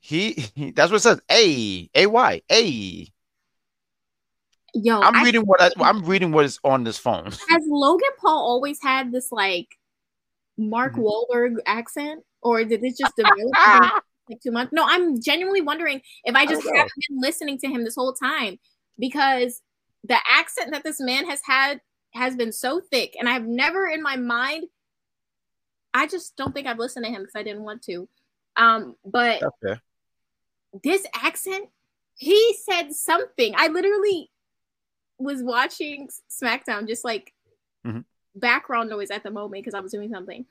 He, he that's what it says. A A Y A. Yo, I'm I- reading what I, I'm reading what is on this phone. <laughs> has Logan Paul always had this like Mark Mhm. Wahlberg accent, or did it just develop like <laughs> two months? No, I'm genuinely wondering if I just don't haven't been listening to him this whole time because the accent that this man has had has been so thick, and I've never in my mind. I just don't think I've listened to him because I didn't want to. Um, but Okay. this accent, he said something. I literally was watching SmackDown, just like Mhm. background noise at the moment because I was doing something.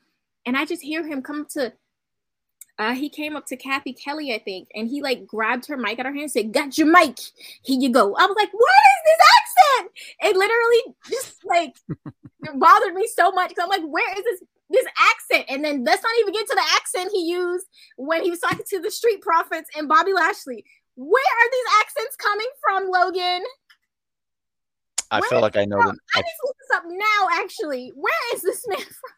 And I just hear him come to uh, he came up to Cathy Kelley, I think, and he like grabbed her mic out of her hand and said, Got your mic. Here you go. I was like, What is this accent? It literally just like it <laughs> bothered me so much because I'm like, Where is this this accent? And then let's not even get to the accent he used when he was talking to the Street Profits and Bobby Lashley. Where are these accents coming from, Logan? I Where feel like I know from? that. I I, need to look this up now, actually. Where is this man <laughs> from?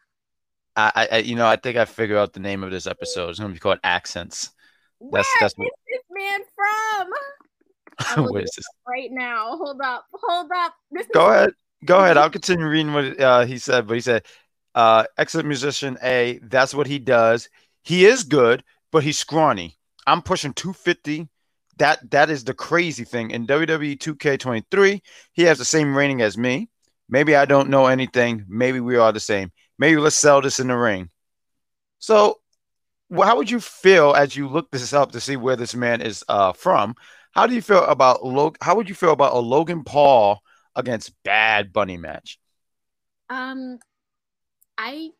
I, I, you know, I think I figured out the name of this episode. It's gonna be called Accents. Where That's- that's what- is this man from? <laughs> Looking is this? right now. Hold up. Hold up. This Go is- ahead. Go ahead. I'll <laughs> continue reading what uh, he said. But he said, uh, excellent musician. A, that's what he does. He is good, but he's scrawny. I'm pushing 250. That that is the crazy thing. In WWE 2K23, he has the same rating as me. Maybe I don't know anything. Maybe we are the same. Maybe let's sell this in the ring. So, how would you feel as you look this up to see where this man is uh, from? How do you feel about Log? How would you feel about a Logan Paul against Bad Bunny match? Um, I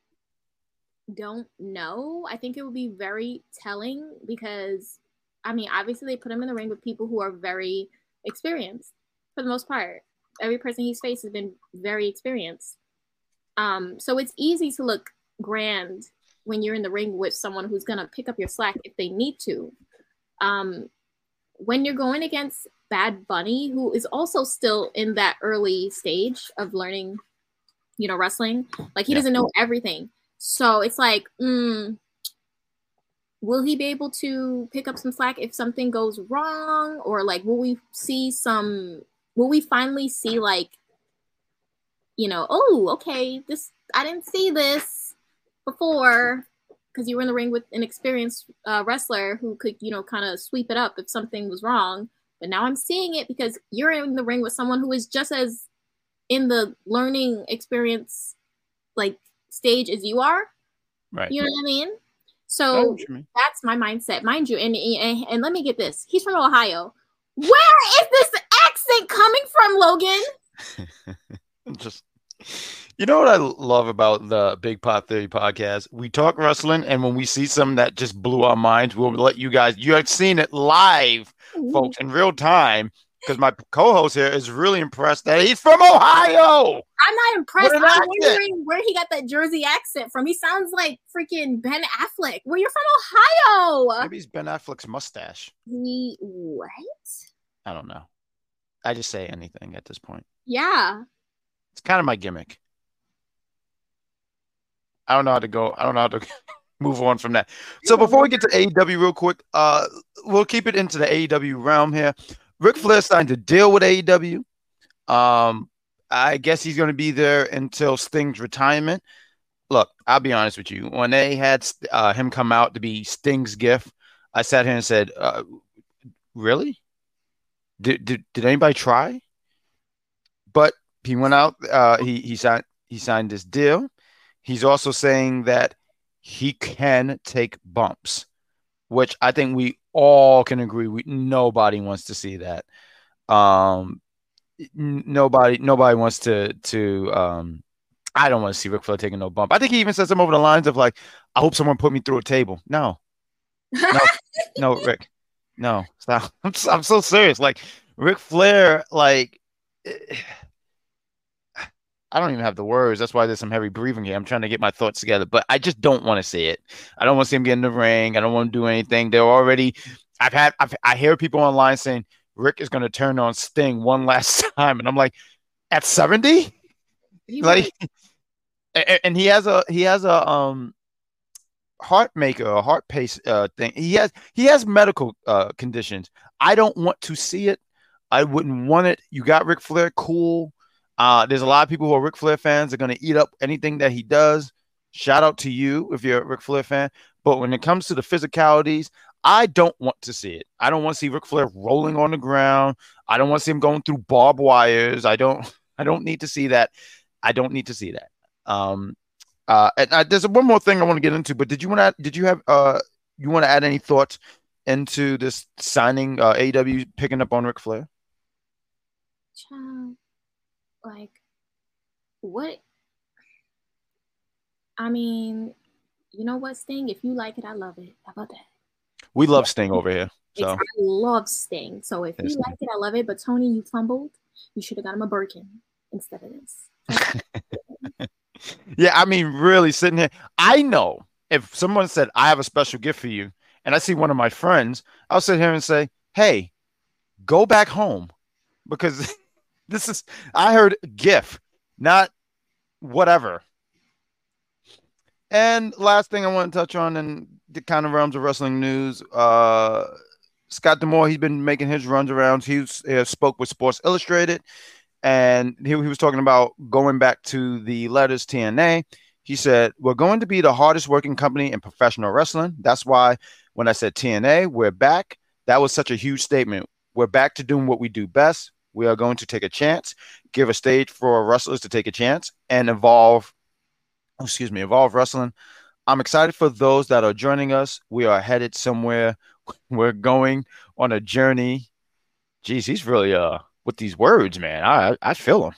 don't know. I think it would be very telling because, I mean, obviously they put him in the ring with people who are very experienced for the most part. Every person he's faced has been very experienced. Um, so it's easy to look grand when you're in the ring with someone who's gonna pick up your slack if they need to. Um, when you're going against Bad Bunny, who is also still in that early stage of learning you know, wrestling. Like he Yeah. doesn't know everything. So it's like, mm, will he be able to pick up some slack if something goes wrong? Or like, will we see some, will we finally see like, you know, oh, okay, this, I didn't see this before because you were in the ring with an experienced uh, wrestler who could, you know, kind of sweep it up if something was wrong. But now I'm seeing it because you're in the ring with someone who is just as in the learning experience like stage as you are. Right. You know what I mean? So what you mean. that's my mindset, mind you. And, and and let me get this: he's from Ohio. Where is this accent coming from, Logan? <laughs> Just you know what I love about the Big Pop Theory podcast? We talk wrestling, and when we see something that just blew our minds, we'll let you guys. You have seen it live, folks, in real time. Because my co-host here is really impressed that he's from Ohio. I'm not impressed. I'm accent. wondering where he got that Jersey accent from. He sounds like freaking Ben Affleck. Well, you're from Ohio. Maybe it's Ben Affleck's mustache. He what? I don't know. I just say anything at this point. Yeah. It's kind of my gimmick. I don't know how to go. I don't know how to <laughs> move on from that. So before we get to AEW real quick, uh, we'll keep it into the AEW realm here. Ric Flair signed a deal with AEW. Um, I guess he's going to be there until Sting's retirement. Look, I'll be honest with you. When they had uh, him come out to be Sting's gift, I sat here and said, uh, "Really? Did, did did anybody try?" But he went out. Uh, he he signed he signed this deal. He's also saying that he can take bumps, which I think we all can agree. We nobody wants to see that. Um, nobody nobody wants to to um. I don't want to see Ric Flair taking no bump. I think he even says something over the lines of like, "I hope someone put me through a table." No, no, <laughs> no, Ric, no, stop. <laughs> I'm so, I'm so serious. Like Ric Flair, like. I don't even have the words. That's why there's some heavy breathing here. I'm trying to get my thoughts together, but I just don't want to see it. I don't want to see him get in the ring. I don't want to do anything. They're already. I've had. I've, I hear people online saying Ric is going to turn on Sting one <laughs> last time, and I'm like, at 70, like, and, <laughs> and he has a he has a um heart maker, a heart pace uh thing. He has he has medical uh conditions. I don't want to see it. I wouldn't want it. You got Ric Flair, cool. Uh, there's a lot of people who are Ric Flair fans. They're going to eat up anything that he does. Shout out to you if you're a Ric Flair fan. But when it comes to the physicalities, I don't want to see it. I don't want to see Ric Flair rolling on the ground. I don't want to see him going through barbed wires. I don't. <laughs> I don't need to see that. I don't need to see that. Um, uh, and uh, there's one more thing I want to get into. But did you want to? Did you have? Uh, you want to add any thoughts into this signing uh, AEW picking up on Ric Flair? Child, like, what? I mean, you know what, Sting? If you like it, I love it. How about that? We love Sting over here. It's- So I love Sting. So if Yes, you like it, I love it. But Tony, you fumbled. You should have got him a Birkin instead of this. <laughs> yeah, I mean, really sitting here. I know if someone said I have a special gift for you, and I see one of my friends, I'll sit here and say, "Hey, go back home," because <laughs> this is. I heard GIF, not whatever. And last thing I want to touch on in the kind of realms of wrestling news, uh, Scott D'Amore, he's been making his runs around. He was, spoke with Sports Illustrated, and he, he was talking about going back to the letters TNA. He said, We're going to be the hardest working company in professional wrestling. That's why when I said TNA, we're back. That was such a huge statement. We're back to doing what we do best. We are going to take a chance, give a stage for wrestlers to take a chance, and evolve. Excuse me, evolve wrestling. I'm excited for those that are joining us. We are headed somewhere. <laughs> We're going on a journey. Jeez, he's really uh with these words, man. I I feel him.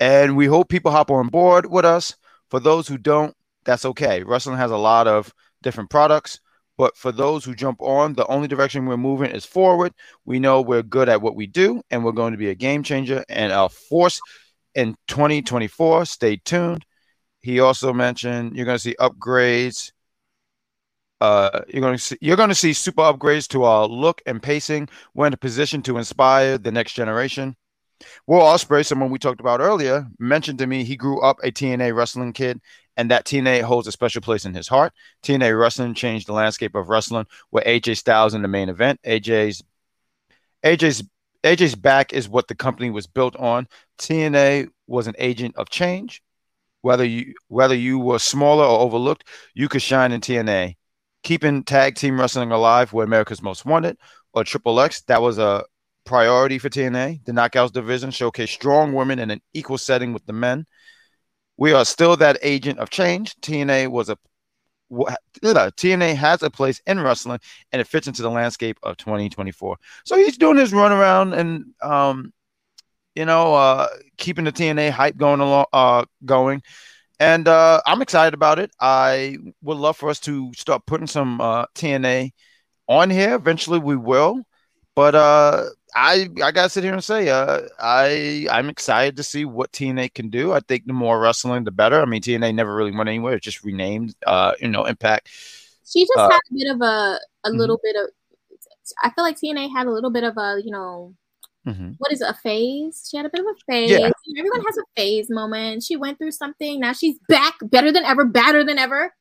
And we hope people hop on board with us. For those who don't, that's okay. Wrestling has a lot of different products, but for those who jump on, the only direction we're moving is forward. We know we're good at what we do, and we're going to be a game changer and a force in 2024. Stay tuned. He also mentioned you're going to see upgrades. Uh, you're going to see you're going to see super upgrades to our look and pacing. We're in a position to inspire the next generation. Will Ospreay, someone we talked about earlier, mentioned to me he grew up a TNA wrestling kid, and that TNA holds a special place in his heart. TNA wrestling changed the landscape of wrestling with AJ Styles in the main event. AJ's AJ's AJ's back is what the company was built on. TNA was an agent of change. Whether you whether you were smaller or overlooked, you could shine in TNA. Keeping tag team wrestling alive where America's Most Wanted or Triple X, that was a priority for TNA. The Knockouts division showcased strong women in an equal setting with the men. We are still that agent of change. TNA was a TNA has a place in wrestling and it fits into the landscape of 2024. So he's doing his run around and um you know uh keeping the TNA hype going along uh going. And uh I'm excited about it. I would love for us to start putting some uh TNA on here. Eventually we will. But uh I I gotta sit here and say uh I I'm excited to see what TNA can do. I think the more wrestling the better. I mean TNA never really went anywhere, it just renamed uh you know Impact. She just Uh, had a bit of a a mhm. little bit of. I feel like TNA had a little bit of a you know Mhm. what is it, a phase? She had a bit of a phase. Yeah. Everyone has a phase moment. She went through something. Now she's back, better than ever, badder than ever.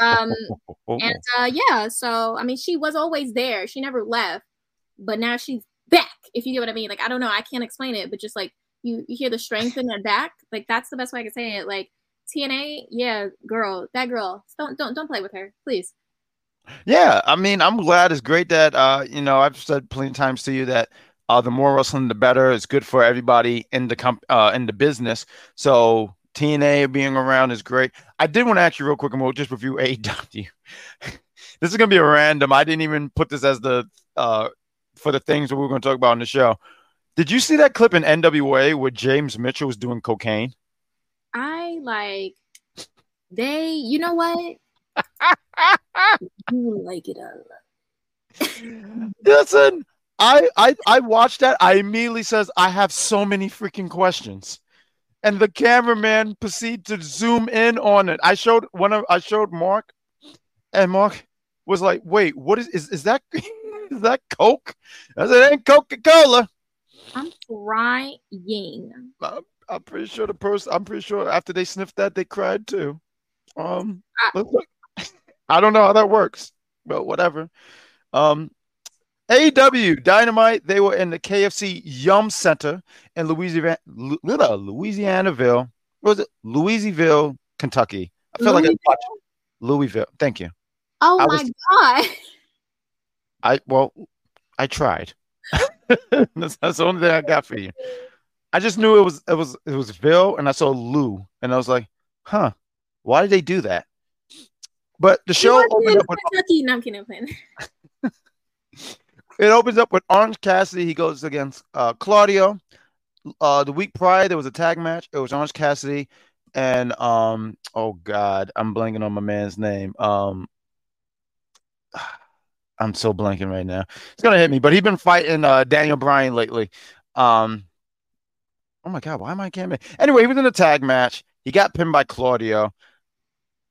Um, <laughs> and uh, yeah, so I mean, she was always there. She never left, but now she's back. If you get what I mean, like I don't know, I can't explain it, but just like you, you hear the strength in her back. Like that's the best way I can say it. Like TNA, yeah, girl, that girl. Don't don't don't play with her, please. Yeah, I mean, I'm glad. It's great that uh, you know, I've said plenty of times to you that uh, the more wrestling, the better. It's good for everybody in the comp uh, in the business. So TNA being around is great. I did want to ask you real quick, and we'll just review <laughs> AEW. this is gonna be a random. I didn't even put this as the uh for the things that we are going to talk about on the show. Did you see that clip in NWA where James Mitchell was doing cocaine? I like they. You know what? <laughs> You like it a lot. Listen, I, I I watched that. I immediately says I have so many freaking questions, and the cameraman proceeded to zoom in on it. I showed one of I showed Mark, and Mark was like, "Wait, what is is is that? <laughs> is that Coke?" I said, "It ain't Coca Cola." I'm crying. I'm pretty sure the person. I'm pretty sure after they sniffed that, they cried too. Um, I- look. <laughs> I don't know how that works, but whatever. Um, AEW Dynamite. They were in the KFC Yum Center in Louisiana, Louisianaville. What was it? Louisville, Kentucky. I feel like I Louisville? watched Louisville. Thank you. Oh I my was- god. <laughs> I well, I tried. <laughs> that's, that's the only thing I got for you. I just knew it was it was it was Ville, and I saw Lou, and I was like, huh, why did they do that? But the show opened up with Kentucky. No, I'm kidding. I'm. It opens up with Orange Cassidy. He goes against uh, Claudio. Uh, the week prior, there was a tag match. It was Orange Cassidy and um, oh god, I'm blanking on my man's name. Um, I'm so blanking right now. It's gonna hit me, but he's been fighting uh, Daniel Bryan lately. Um, oh my god, why am I can't Anyway, he was in a tag match. He got pinned by Claudio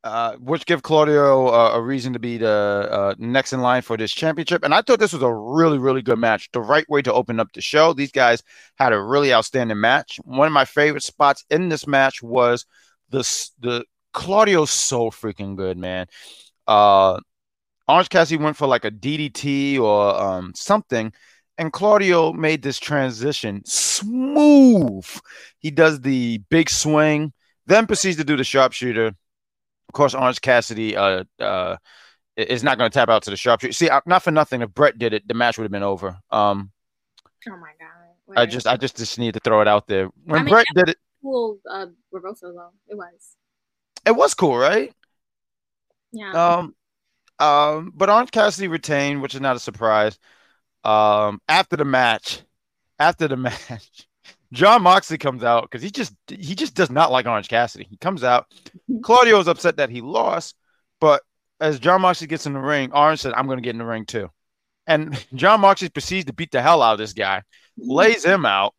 uh, which give Claudio uh, a reason to be the uh, next in line for this championship. And I thought this was a really, really good match. The right way to open up the show. These guys had a really outstanding match. One of my favorite spots in this match was the the Claudio's so freaking good, man. Uh, Orange Cassidy went for like a DDT or um, something, and Claudio made this transition smooth. He does the big swing, then proceeds to do the sharpshooter of course, Orange Cassidy uh, uh, is not going to tap out to the sharpshooter. See, not for nothing. If Bret did it, the match would have been over. Um, oh my god! I just, I just, just need to throw it out there. When I mean, Bret did it, cool uh, reversal though. It was. It was cool, right? Yeah. Um, um, but Orange Cassidy retained, which is not a surprise. Um, after the match, after the <laughs> match, Jon Moxley comes out because he just he just does not like Orange Cassidy. He comes out. Claudio is upset that he lost, but as Jon Moxley gets in the ring, Orange said, "I'm going to get in the ring too." And <laughs> Jon Moxley proceeds to beat the hell out of this guy, lays him out,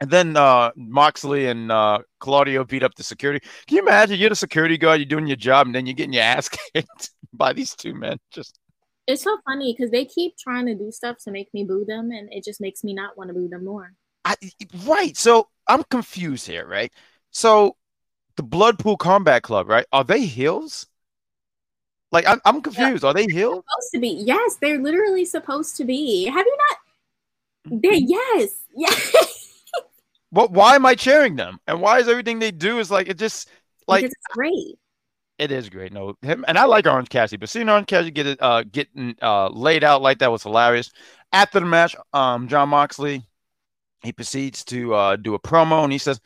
and then uh, Moxley and uh, Claudio beat up the security. Can you imagine? You're the security guard, you're doing your job, and then you're getting your ass <laughs> kicked by these two men. Just it's so funny because they keep trying to do stuff to make me boo them, and it just makes me not want to boo them more. I, right. So I'm confused here, right? So the Blackpool Combat Club, right? Are they heels? Like I'm, I'm confused. Yeah. Are they heels? Supposed to be. Yes, they're literally supposed to be. Have you not? They mm-hmm. yes, <laughs> yes. But why am I cheering them? And why is everything they do is like it just like because it's great. It is great. No, him and I like Orange Cassidy, but seeing Orange Cassidy get it uh getting uh laid out like that was hilarious. After the match, um Jon Moxley he proceeds to uh, do a promo and he says,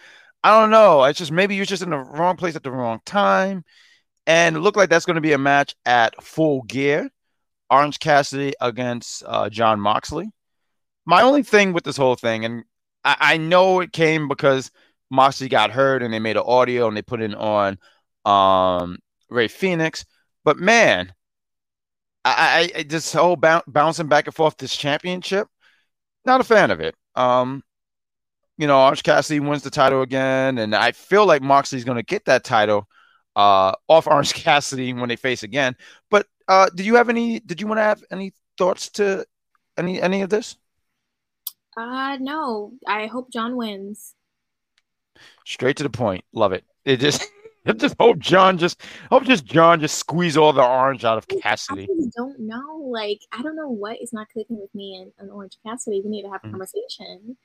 I don't know. It's just maybe you're just in the wrong place at the wrong time. And it looked like that's going to be a match at full gear. Orange Cassidy against uh, Jon Moxley. My only thing with this whole thing, and I, I, know it came because Moxley got hurt and they made an audio and they put it on um, Rey Fenix. But man, I, I this whole bouncing back and forth this championship, not a fan of it. Um, you know, Orange Cassidy wins the title again, and I feel like Moxley's going to get that title uh, off Orange <laughs> Cassidy when they face again. But uh, did you have any? Did you want to have any thoughts to any any of this? Uh no. I hope Jon wins. Straight to the point. Love it. It just. <laughs> I just hope Jon just hope just Jon just squeeze all the orange out of Cassidy. I don't know. Like I don't know what is not clicking with me and, and Orange Cassidy. We need to have a mm conversation.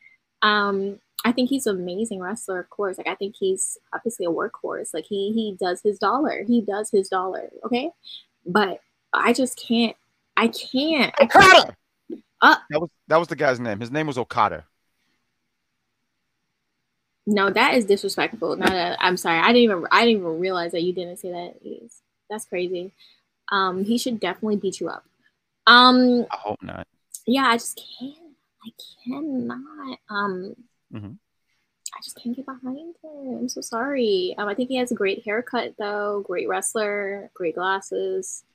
Um, I think he's an amazing wrestler, of course. Like I think he's obviously a workhorse. Like he he does his dollar. He does his dollar. Okay, but I just can't. I can't. Okada. I can't. Uh, that was that was the guy's name. His name was Okada. No, that is disrespectful. Not a, I'm sorry. I didn't even I didn't even realize that you didn't say that. That's crazy. Um, he should definitely beat you up. Um, I hope not. Yeah, I just can't. I cannot. Um, mm-hmm. I just can't get behind him. I'm so sorry. Um, I think he has a great haircut though. Great wrestler. Great glasses.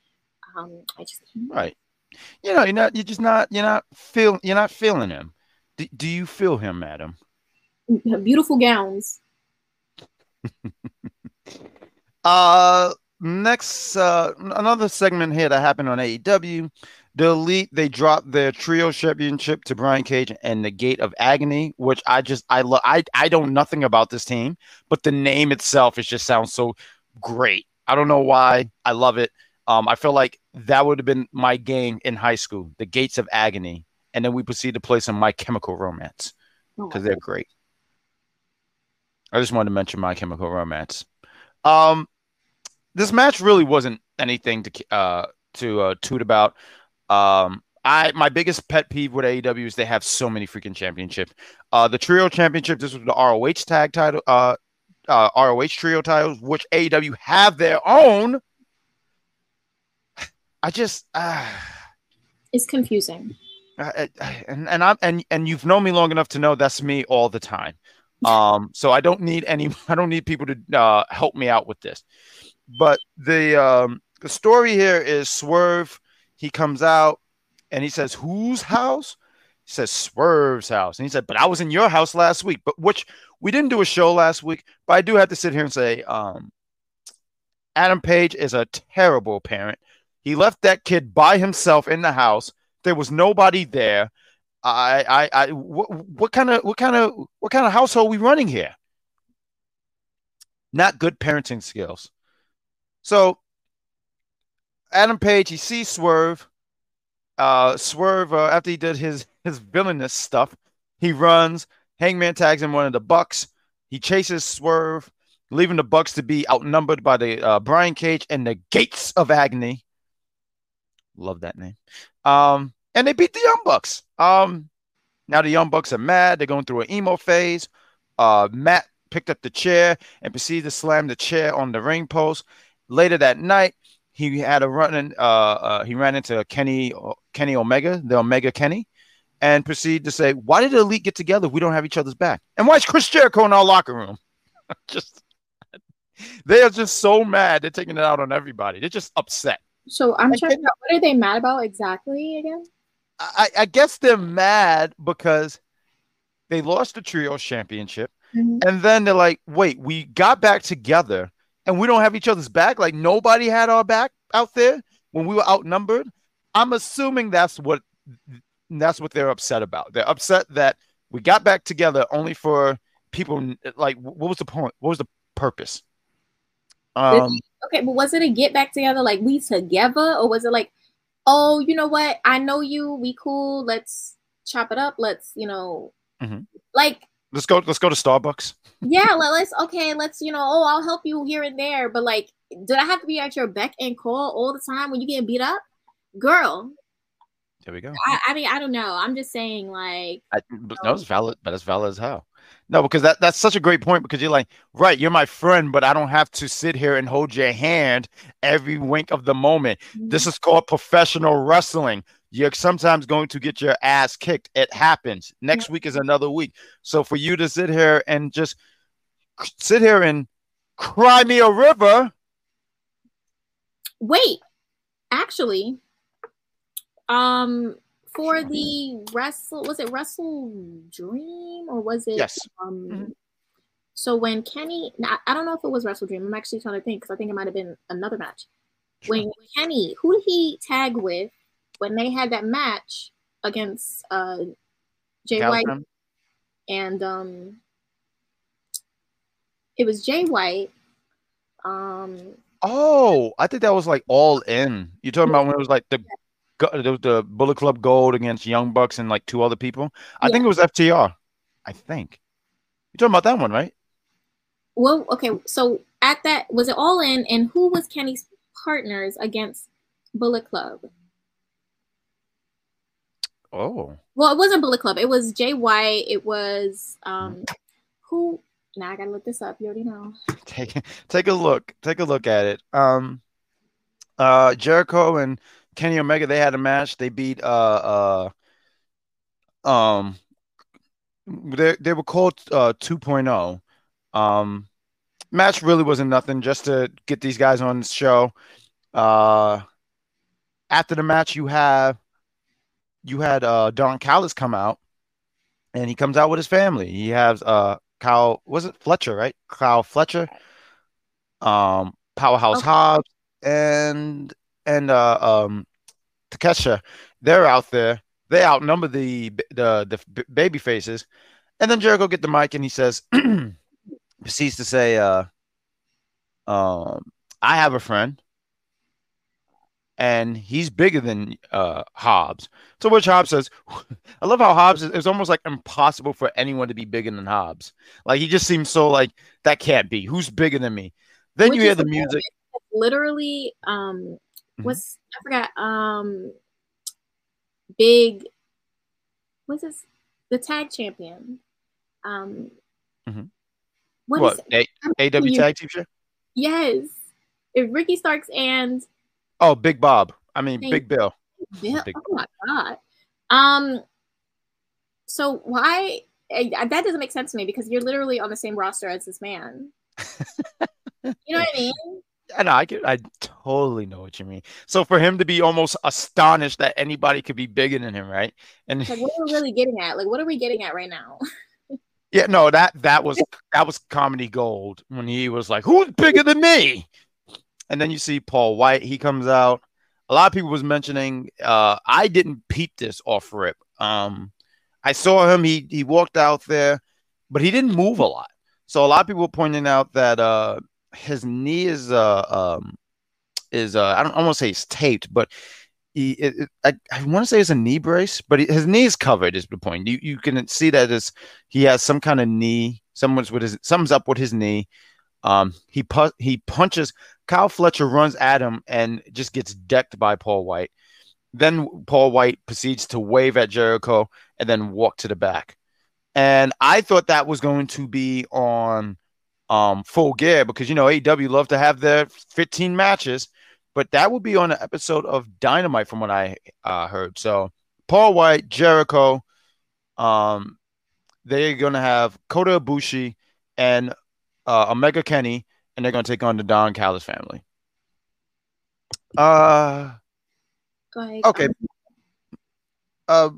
Um, I just can't. Right. You know, you're not. You're just not. You're not feel. You're not feeling him. Do, do you feel him, madam? Beautiful gowns. <laughs> uh next uh another segment here that happened on AEW. The Elite they dropped their trio championship to Brian Cage and the Gate of Agony, which I just I love. I I don't nothing about this team, but the name itself it just sounds so great. I don't know why. I love it. Um, I feel like that would have been my game in high school, the Gates of Agony, and then we proceed to play some My Chemical Romance because oh they're great. I just wanted to mention My Chemical Romance. Um, this match really wasn't anything to uh to uh, toot about. Um, I my biggest pet peeve with AEW is they have so many freaking championships. Uh, the trio championship. This was the ROH tag title. Uh, uh, ROH trio titles, which AEW have their own. I just uh, It's confusing. I, I- and and I'm and and you've known me long enough to know that's me all the time. Um, so I don't need any. <laughs> I don't need people to uh, help me out with this. But the um, the story here is Swerve. He comes out and he says, "Whose house?" He says, "Swerve's house." And he said, "But I was in your house last week." But which we didn't do a show last week. But I do have to sit here and say, um, Adam Page is a terrible parent. He left that kid by himself in the house. There was nobody there. I, I, I, what, what kind of, what kind of, what kind of household we running here? Not good parenting skills. So, Adam Page, he sees Swerve. Uh, Swerve, uh, after he did his <laughs> his villainous stuff, he runs. Hangman tags him one of the Bucks. He chases Swerve, leaving the Bucks to be outnumbered by the uh, Brian Cage and the Gates of Agony. Love that name. Um, and they beat the Young Bucks. Um, now the Young Bucks are mad. They're going through an emo phase. Uh, Matt picked up the chair and proceeded to slam the chair on the ring post. Later that night, he had a run. In, uh, uh, he ran into Kenny Kenny Omega, the Omega Kenny, and proceeded to say, "Why did the Elite get together? if We don't have each other's back. And why is Chris Jericho in our locker room? <laughs> just they are just so mad. They're taking it out on everybody. They're just upset. So I'm trying to out what are they mad about exactly again? I, I guess they're mad because they lost the trios championship, Mhm. and then they're like, "Wait, we got back together, and we don't have each other's back. Like nobody had our back out there when we were outnumbered." I'm assuming that's what that's what they're upset about. They're upset that we got back together only for people like what was the point? What was the purpose? Um, Okay, but was it a get back together like we together, or was it like, oh, you know what? I know you, we cool. Let's chop it up. Let's, you know, Mhm. like let's go. Let's go to Starbucks. <laughs> yeah, let, let's okay, let's you know, oh, I'll help you here and there, but like, did I have to be at your beck and call all the time when you getting beat up, girl? There we go. I, I mean, I don't know. I'm just saying, like, I, but no, oh. it's valid, but as valid as hell. No, because that, that's such a great point because you're like, right, you're my friend, but I don't have to sit here and hold your hand every wink of the moment. This mm-hmm. is called professional wrestling. You're sometimes going to get your ass kicked. It happens. Next mm-hmm. week is another week. So for you to sit here and just sit here and cry me a river, wait, actually, um, for the wrestle, was it Wrestle Dream or was it? Yes. Um, Mhm. So when Kenny, I don't know if it was Wrestle Dream. I'm actually trying to think because I think it might have been another match. When Kenny, who did he tag with when they had that match against uh Jay White and um it was Jay White. Um Oh, I think that was like all in. You're talking about when it was like the was the Bullet Club Gold against Young Bucks and like two other people. I think it was FTR. I think. You're talking about that one, right? well okay, so at that was it all in and who was Kenny's partners against Bullet Club? Oh, Well, it wasn't Bullet Club. It was Jay White. It was um who now I gotta look this up. You already know. take take a look. Take a look at it. Um, uh, Jericho and Kenny Omega they had a match. They beat uh uh um they they were called uh 2.0. Um, match really wasn't nothing. Just to get these guys on the show. Uh, after the match, you have you had uh Don Callis come out, and he comes out with his family. He has uh Kyle was it Fletcher right? Kyle Fletcher, um Powerhouse Okay. Hobbs, and and uh um Takeshita. They're out there. They outnumber the the the baby faces, and then Jericho get the mic and he says, <clears throat> proceeds to say, uh, um, I have a friend and he's bigger than uh, Hobbs. So which Hobbs says, <laughs> I love how Hobbs is it's almost like impossible for anyone to be bigger than Hobbs. Like he just seems so like that can't be. Who's bigger than me? Then Which you hear the music. Literally, um Mhm. what's I forgot, um big what's this the tag champion. Um mm-hmm. what What, is A- AW you- tag team yes. If Ricky Starks and Oh, Big Bob. I mean Big Bill. Yeah. Big- Oh my god. Um. So why that doesn't make sense to me because you're literally on the same roster as this man. <laughs> you know what I mean? I know, I get, I totally know what you mean. So for him to be almost astonished that anybody could be bigger than him, right? And Like, what are we really getting at? Like, what are we getting at right now? <laughs> yeah, no, that that was that was comedy gold when he was like, "Who's bigger than me?" And then you see Paul White, he comes out. A lot of people was mentioning. Uh, I didn't peep this off rip. Um, I saw him. He he walked out there, but he didn't move a lot. So a lot of people were pointing out that uh, his knee is uh um is uh I don't want to say it's taped, but he it, it- I, I want to say it's a knee brace, but he, his knee is covered. Is the point? You you can see that it's he has some kind of knee. Someone's with his something's up with his knee. Um, he pu- he punches. Kyle Fletcher runs at him and just gets decked by Paul White. Then Paul White proceeds to wave at Jericho and then walk to the back. And I thought that was going to be on um, full gear because you know AEW love to have their 15 matches, but that would be on an episode of Dynamite from what I uh, heard. So Paul White, Jericho, um, they're gonna have Kota Ibushi and uh, Omega Kenny, and they're gonna take on the Don Callis family. Uh, Like, okay. um, uh,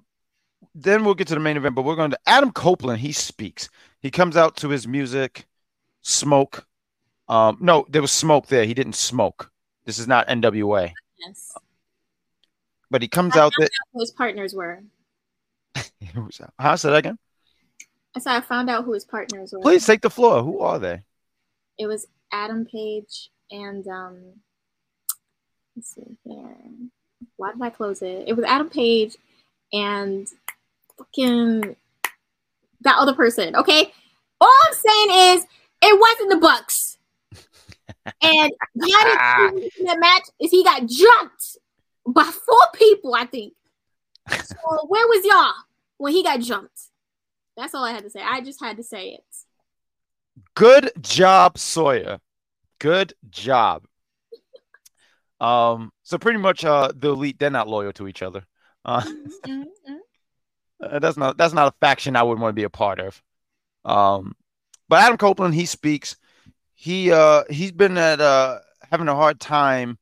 then we'll get to the main event, but we're going to Adam Copeland. He speaks. He comes out to his music, smoke. Um, no, there was smoke there. He didn't smoke. This is not NWA, yes. but he comes out. Who his partners were. <laughs> Huh? Say that again. I said I found out who his partners were. Please take the floor. Who are they? It was Adam Page and um. Let's see here. Why did I close it? It was Adam Page and fucking that other person. Okay, all I'm saying is it wasn't the Bucks. And <laughs> the attitude in that match is he got jumped by four people, I think. So where was y'all when he got jumped? That's all I had to say. I just had to say it. Good job, Sawyer. Good job. Um, so pretty much, uh, the elite they're not loyal to each other. Uh, <laughs> Mhm, mhm. Uh, that's not that's not a faction I would want to be a part of. Um, but Adam Copeland, he speaks. He uh he's been at uh having a hard time.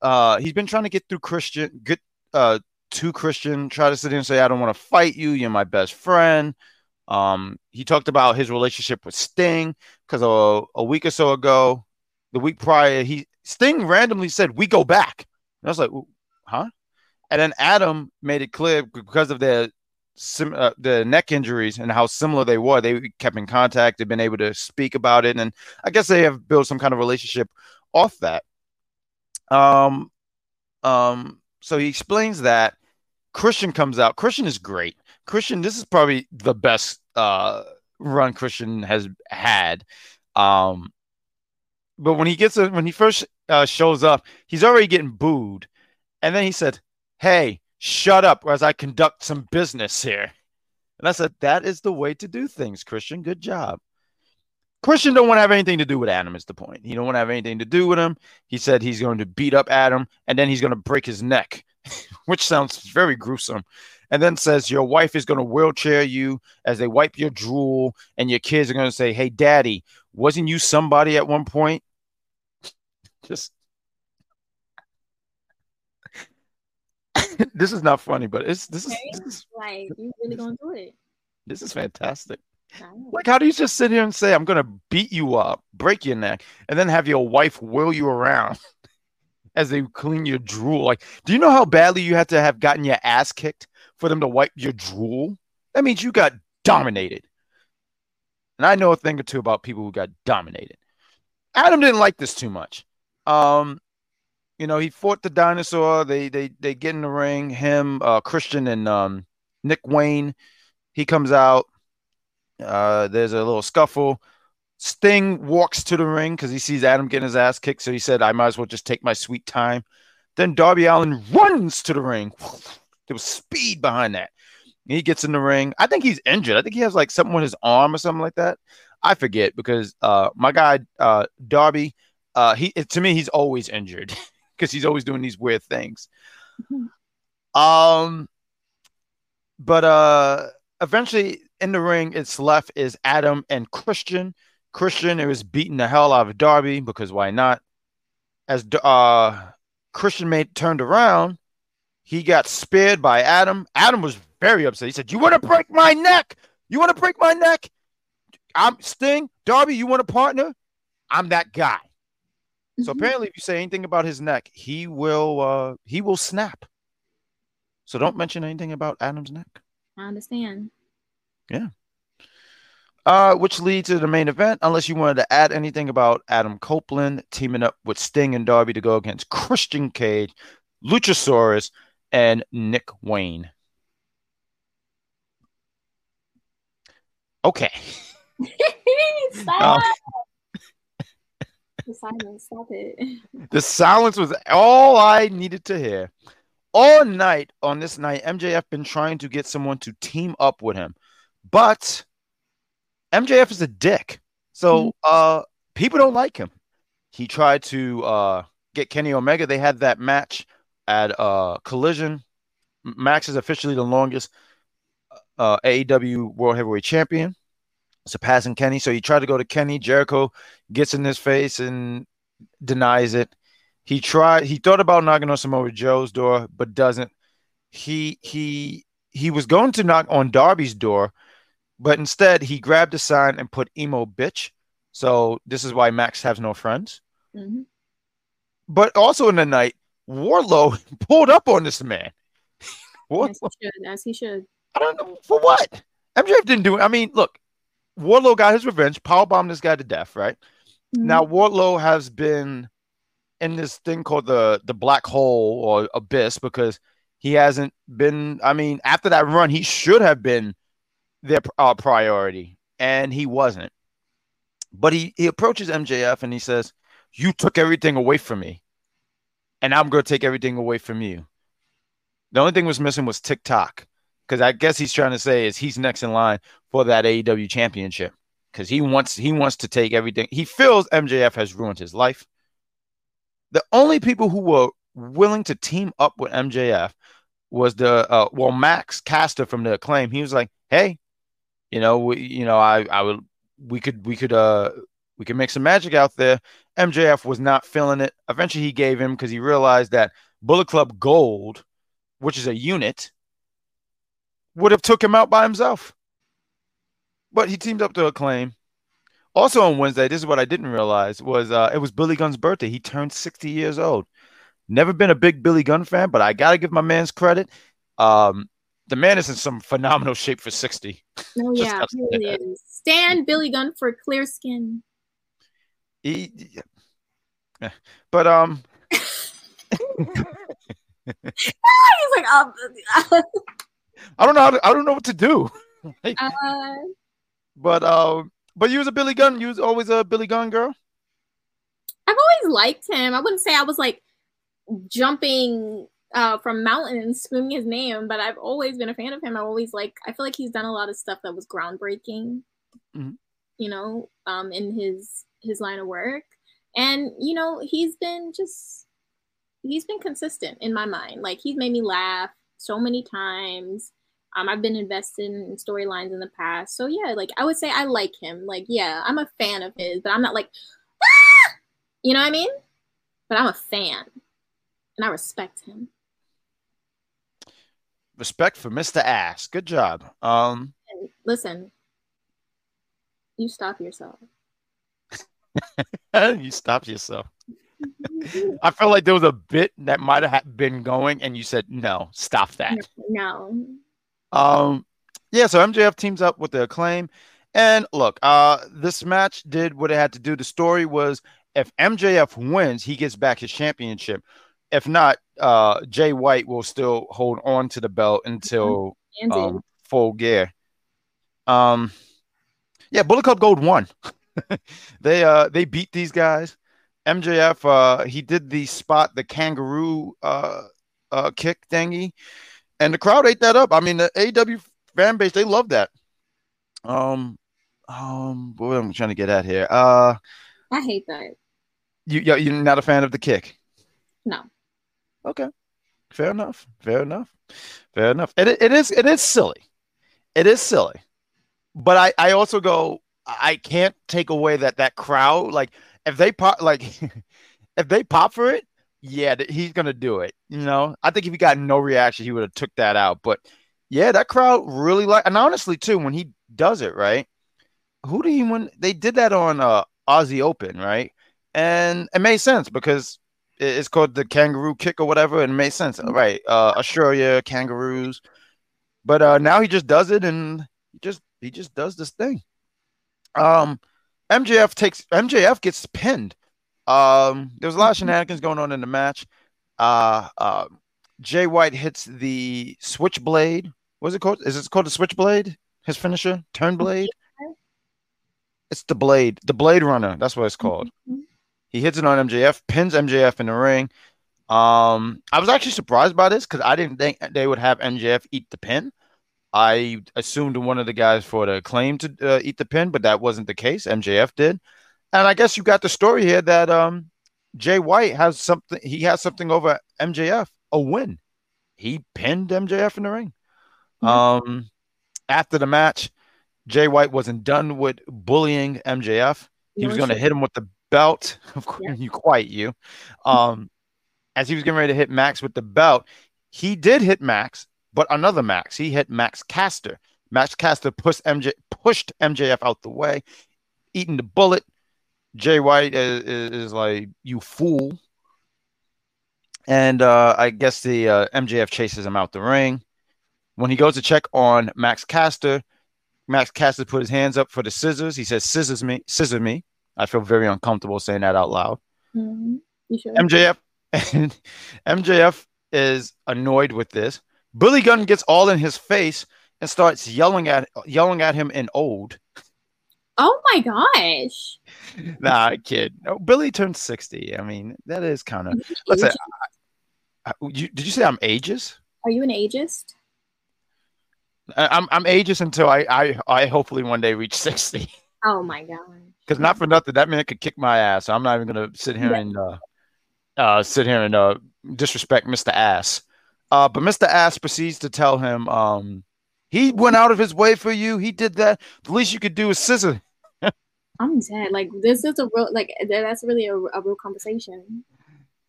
Uh, he's been trying to get through Christian, get uh to Christian, try to sit in and say, I don't want to fight you. You're my best friend. Um, he talked about his relationship with Sting because a, a week or so ago, the week prior, he Sting randomly said, "We go back," and I was like, "Huh?" And then Adam made it clear because of their sim- uh, the neck injuries and how similar they were. They kept in contact. They've been able to speak about it, and I guess they have built some kind of relationship off that. Um, um. So he explains that Christian comes out. Christian is great. Christian, this is probably the best uh run Christian has had. Um, but when he gets a, when he first uh, shows up, he's already getting booed, and then he said, "Hey, shut up, as I conduct some business here." And I said, "That is the way to do things, Christian. Good job." Christian don't want to have anything to do with Adam. Is the point? He don't want to have anything to do with him. He said he's going to beat up Adam, and then he's going to break his neck, <laughs> which sounds very gruesome. And then says your wife is going to wheelchair you as they wipe your drool, and your kids are going to say, "Hey, Daddy, wasn't you somebody at one point?" <laughs> Just <laughs> this is not funny, but it's this is this is, Like you really gonna do it? this is fantastic. Like, how do you just sit here and say, "I'm going to beat you up, break your neck," and then have your wife wheel you around <laughs> as they clean your drool? Like, do you know how badly you had to have gotten your ass kicked for them to wipe your drool? That means you got dominated. And I know a thing or two about people who got dominated. Adam didn't like this too much. Um, you know, he fought the dinosaur. They they they get in the ring. Him, uh, Christian, and um, Nick Wayne. He comes out. Uh, there's a little scuffle. Sting walks to the ring because he sees Adam getting his ass kicked. So he said, "I might as well just take my sweet time." Then Darby Allin runs to the ring. There was speed behind that. He gets in the ring. I think he's injured. I think he has like something with his arm or something like that. I forget because uh, my guy uh, Darby, uh, he to me he's always injured <laughs> because he's always doing these weird things. Um, but uh, eventually in the ring, it's left is Adam and Christian. Christian it was beating the hell out of Darby because why not? As uh Christian made turned around, he got speared by Adam. Adam was very upset. He said, "You want to break my neck? You want to break my neck? I'm Sting, Darby. You want a partner? I'm that guy." So Mhm. apparently, if you say anything about his neck, he will uh he will snap. So don't mention anything about Adam's neck. I understand. Yeah. Uh, which leads to the main event, unless you wanted to add anything about Adam Copeland teaming up with Sting and Darby to go against Christian Cage, Luchasaurus, and Nick Wayne. Okay. <laughs> stop. The silence. Stop it. <laughs> The silence was all I needed to hear. All night on this night, MJF been trying to get someone to team up with him, but MJF is a dick. So uh, people don't like him. He tried to uh, get Kenny Omega. They had that match at uh, Collision. Max is officially the longest uh, AEW World Heavyweight Champion, surpassing Kenny. So he tried to go to Kenny. Jericho gets in his face and denies it. He tried. He thought about knocking on Samoa Joe's door, but doesn't. He he he was going to knock on Darby's door, but instead he grabbed a sign and put "emo bitch." So this is why Max has no friends. Mhm. But also in the night, Wardlow <laughs> pulled up on this man. Wardlow, <laughs> As he should. As he should. I don't know for what. MJF didn't do it. I mean, look, Wardlow got his revenge, powerbombed this guy to death, right? Mhm. Now Wardlow has been in this thing called the the black hole or abyss because he hasn't been. I mean, after that run, he should have been their uh, priority, and he wasn't. But he he approaches MJF and he says, "You took everything away from me, and I'm going to take everything away from you." The only thing was missing was TikTok, because I guess he's trying to say is he's next in line for that AEW championship because he wants he wants to take everything. He feels MJF has ruined his life. The only people who were willing to team up with MJF was the uh, well Max Caster from the Acclaim. He was like, "Hey, you know, we, you know, I I would we could we could uh we could make some magic out there." MJF was not feeling it. Eventually, he gave him because he realized that Bullet Club Gold, which is a unit, would have took him out by himself. But he teamed up to Acclaim. Also on Wednesday, this is what I didn't realize was uh, it was Billy Gunn's birthday. He turned 60 years old. Never been a big Billy Gunn fan, but I gotta give my man's credit. Um, the man is in some phenomenal shape for 60. <laughs> Oh yeah, really is. Stand Billy Gunn for clear skin. He, yeah. but um, <laughs> He's like, um, <laughs> I don't know. How to, I don't know what to do. <laughs> Like, uh, but um, but you was a Billy Gunn. You was always a Billy Gunn girl. I've always liked him. I wouldn't say I was like jumping uh, from mountains screaming his name, but I've always been a fan of him. I always like. I feel like he's done a lot of stuff that was groundbreaking. Mhm. You know, um, in his his line of work, and you know, he's been just he's been consistent in my mind. Like he's made me laugh so many times. Um, I've been invested in storylines in the past, so yeah, like I would say I like him. Like, yeah, I'm a fan of his, but I'm not like, ah! you know what I mean? But I'm a fan, and I respect him. Respect for Mr. Ass. Good job. Um, listen, you stop yourself. <laughs> you stop yourself. I felt like there was a bit that might have been going, and you said no, stop that. no, Um, yeah, so MJF teams up with the acclaim. And look, uh, this match did what it had to do. The story was if MJF wins, he gets back his championship. If not, uh, Jay White will still hold on to the belt until um, full gear. Um, yeah, Bullet Club Gold won. <laughs> they uh they beat these guys. MJF uh he did the spot the kangaroo uh uh kick thingy, and the crowd ate that up. I mean the AW fan base they love that. Um um what am I trying to get at here? Uh I hate that. you you- you're not a fan of the kick. No. Okay. Fair enough. Fair enough. Fair enough. It, it is it is silly. It is silly. But I, I also go, I can't take away that that crowd, like if they pop like <laughs> if they pop for it, yeah, he's gonna do it. You know, I think if he got no reaction, he would have took that out. But yeah, that crowd really like, and honestly too, when he does it, right? Who did he win? They did that on uh Aussie Open, right? And it made sense because it's called the kangaroo kick or whatever, and it made sense, right? Uh, Australia, kangaroos. But uh, now he just does it, and he just he just does this thing. Um, MJF takes MJF gets pinned. Um, there was a lot of shenanigans going on in the match. Uh, uh, Jay White hits the switchblade. What's it called? Is it called the switchblade? His finisher, turn blade. It's the blade, the Blade Runner. That's what it's called. He hits it on MJF, pins MJF in the ring. Um, I was actually surprised by this because I didn't think they would have MJF eat the pin. I assumed one of the guys for the claim to uh, eat the pin, but that wasn't the case. MJF did, and I guess you got the story here that um, Jay White has something. He has something over MJF, a win. He pinned MJF in the ring. Um, after the match, Jay White wasn't done with bullying MJF. He was going to hit him with the belt. <laughs> Of course, Yeah. you quiet you. Um, as he was getting ready to hit Max with the belt, he did hit Max, but another Max. He hit Max Caster. Max Caster pushed MJ pushed MJF out the way, eating the bullet. Jay White is, is, like, "You fool!" And uh, I guess the uh, MJF chases him out the ring. When he goes to check on Max Caster, Max Caster put his hands up for the scissors. He says, "Scissors me, scissor me." I feel very uncomfortable saying that out loud. Mhm. You. MJF and <laughs> MJF is annoyed with this. Billy Gunn gets all in his face and starts yelling at yelling at him in old. Oh my gosh. <laughs> Nah, kid. No, Billy turned sixty. I mean, that is kind of. Listen, Ageist? I- I- you, did you say I'm ageist? Are you an ageist? I- I'm I'm ageist until I I, I hopefully one day reach sixty. Oh my god. Because not for nothing, that man could kick my ass. So I'm not even gonna sit here Yeah. and uh, uh, sit here and uh, disrespect Mr. Ass. Uh, but Mr. Ass proceeds to tell him, um, he went out of his way for you. He did that. The least you could do is scissor. I'm dead. Like this is a real like that's really a, a real conversation.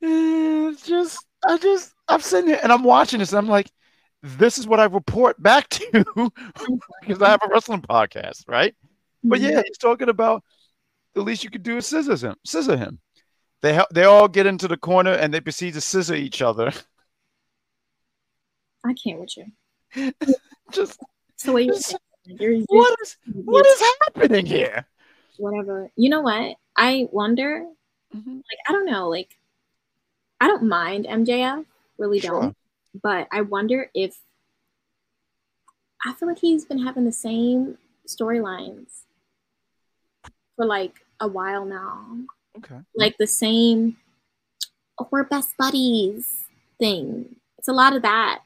It's just, I just, I'm sitting here and I'm watching this and I'm like, this is what I report back to <laughs> because I have a wrestling podcast, right? But Mm-hmm. yeah, he's talking about the least you could do is scissor him. Scissor him. They they all get into the corner and they proceed to scissor each other. <laughs> I can't with you. <laughs> Just It's the way you're. You're, you're what is what is happening here? whatever. You know what? I wonder. Mhm. Like I don't know. Like I don't mind MJF. Really Sure. don't. But I wonder if I feel like he's been having the same storylines for like a while now. Okay. Like the same oh, we're best buddies thing. It's a lot of that.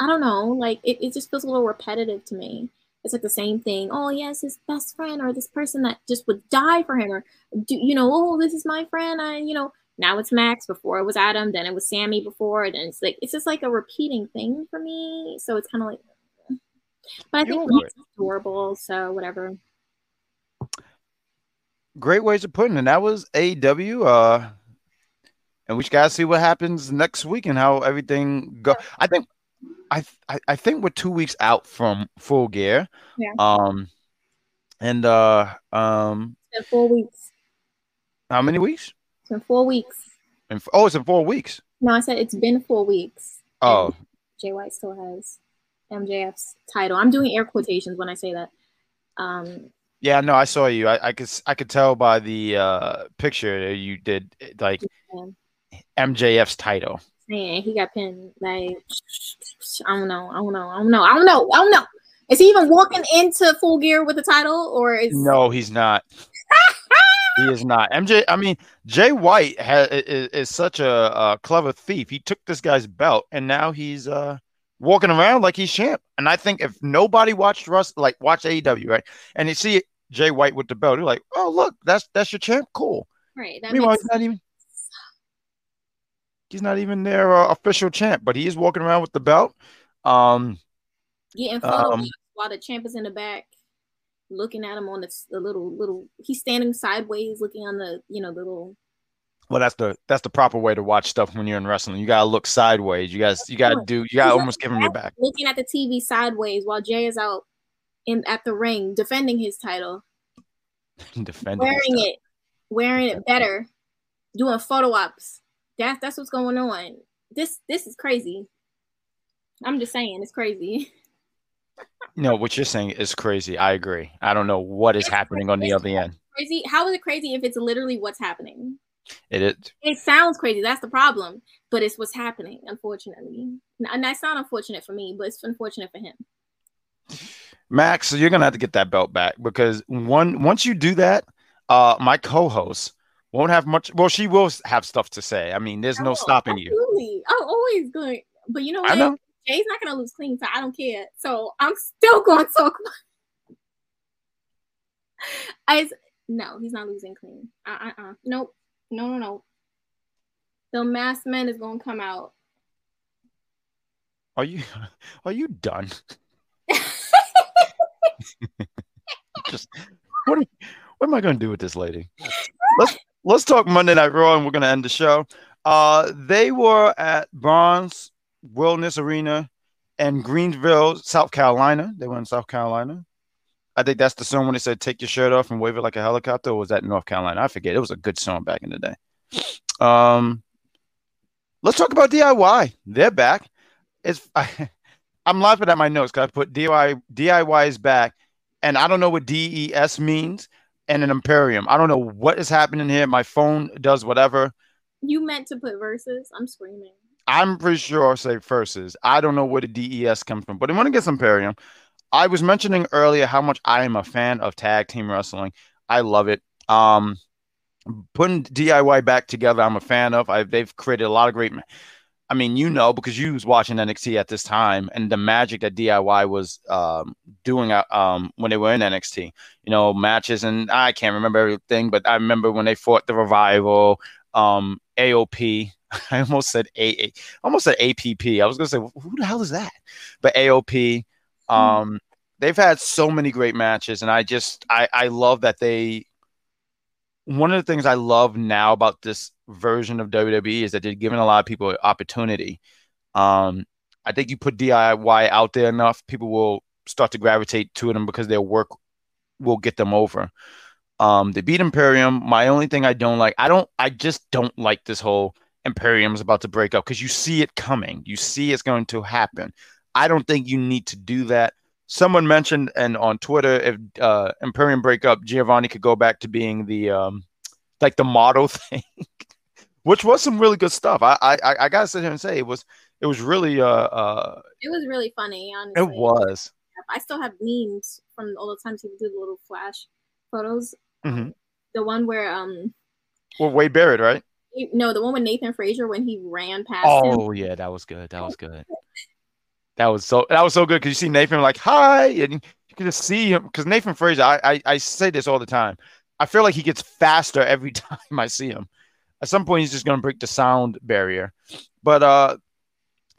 I don't know. Like it, it just feels a little repetitive to me. It's like the same thing. Oh yes, his best friend or this person that just would die for him or do you know, oh this is my friend. I you know, now it's Max, before it was Adam, then it was Sammy before, and then it's like it's just like a repeating thing for me. So it's kind of like but I think Max it. is adorable, so whatever. Great ways of putting it. And that was AW. Uh, and we gotta see what happens next week and how everything go. I think, I, I I think we're two weeks out from full gear. Yeah. Um, and uh, um, It's four weeks. how many weeks? It's been four weeks. And oh, it's in four weeks. No, I said it's been four weeks. Oh, Jay White still has MJF's title. I'm doing air quotations when I say that. Um, yeah. No, I saw you. I, I could I could tell by the uh picture that you did like and MJF's title. Saying he got pinned. Like I don't know. I don't know. I don't know. I don't know. I don't know. Is he even walking into full gear with the title, or is No, he's not. <laughs> he is not. MJ. I mean, Jay White ha- is, is such a, a clever thief. He took this guy's belt, and now he's uh walking around like he's champ. And I think if nobody watched Russ, like watch AEW, right, and you see Jay White with the belt, you're like, oh look, that's that's your champ. Cool. right? That Meanwhile, makes he's not even. He's not even their uh, official champ, but he is walking around with the belt. Um, Getting photo Um, while the champ is in the back, looking at him on the, the little little. He's standing sideways, looking on the you know little. well, that's the that's the proper way to watch stuff when you're in wrestling. You gotta look sideways. You guys, you gotta do. You gotta almost give him your back. looking at the TV sideways while Jay is out in at the ring defending his title, <laughs> Defending wearing it, wearing it better, doing photo ops. That's that's what's going on. This this is crazy. I'm just saying, it's crazy. <laughs> No, what you're saying is crazy. I agree. I don't know what is happening on the other end. Crazy. How is it crazy if it's literally what's happening? It is. It sounds crazy. That's the problem. But it's what's happening, unfortunately. And that's not unfortunate for me, but it's unfortunate for him. Max, so you're gonna have to get that belt back because one once you do that, uh, my co-host won't have much. Well, she will have stuff to say. I mean, there's no Oh, stopping you. Absolutely. I'm always going. But you know I what? know. Jay's not going to lose clean, so I don't care. So I'm still <laughs> going to talk about <laughs> I, no, he's not losing clean. Uh uh uh. Nope. No, no, no. The masked man is going to come out. Are you <laughs> are you done? Just what am, what am I going to do with this lady? Let's let's talk Monday Night Raw, and we're going to end the show. Uh, they were at Barnes Wilderness Arena in Greenville, South Carolina. They were in South Carolina. I think that's the song when they said "Take your shirt off and wave it like a helicopter." Or was that North Carolina? I forget. It was a good song back in the day. Um, let's talk about DIY. They're back. It's I, <laughs> I'm laughing at my notes because I put DIY DIY is back, and I don't know what DES means and an Imperium. I don't know what is happening here. My phone does whatever. You meant to put verses. I'm screaming. I'm pretty sure I say verses. I don't know where the DES comes from, but I want to get some Imperium. I was mentioning earlier how much I am a fan of tag team wrestling. I love it. Um, putting DIY back together, I'm a fan of. I, they've created a lot of great. I mean, you know, because you was watching NXT at this time, and the magic that DIY was um, doing uh, um, when they were in NXT. You know, matches, and I can't remember everything, but I remember when they fought the Revival, um, AOP. <laughs> I almost said A, almost said APP. I was gonna say, who the hell is that? But AOP. Um, they've had so many great matches, and I just I I love that they. One of the things I love now about this version of WWE is that they're giving a lot of people opportunity. Um, I think you put DIY out there enough, people will start to gravitate to them because their work will get them over. Um, they beat Imperium. My only thing I don't like, I don't, I just don't like this whole Imperium's about to break up because you see it coming. You see it's going to happen. I don't think you need to do that. Someone mentioned and on Twitter if uh, Imperium break up, Giovanni could go back to being the um, like the model <laughs> thing, which was some really good stuff. I I I gotta sit here and say it was it was really uh uh It was really funny, honestly. it was. I still have memes from all the times do the little flash photos. Mhm. The one where um Well, Wade Barrett, right? you- no, the one with Nathan Frazer when he ran past him. Oh yeah, that was good. That was good. That was so that was so good because you see Nathan like hi, and you can just see him because Nathan Frazer. I, I I say this all the time. I feel like he gets faster every <laughs> time I see him. At some point, he's just gonna break the sound barrier. But uh,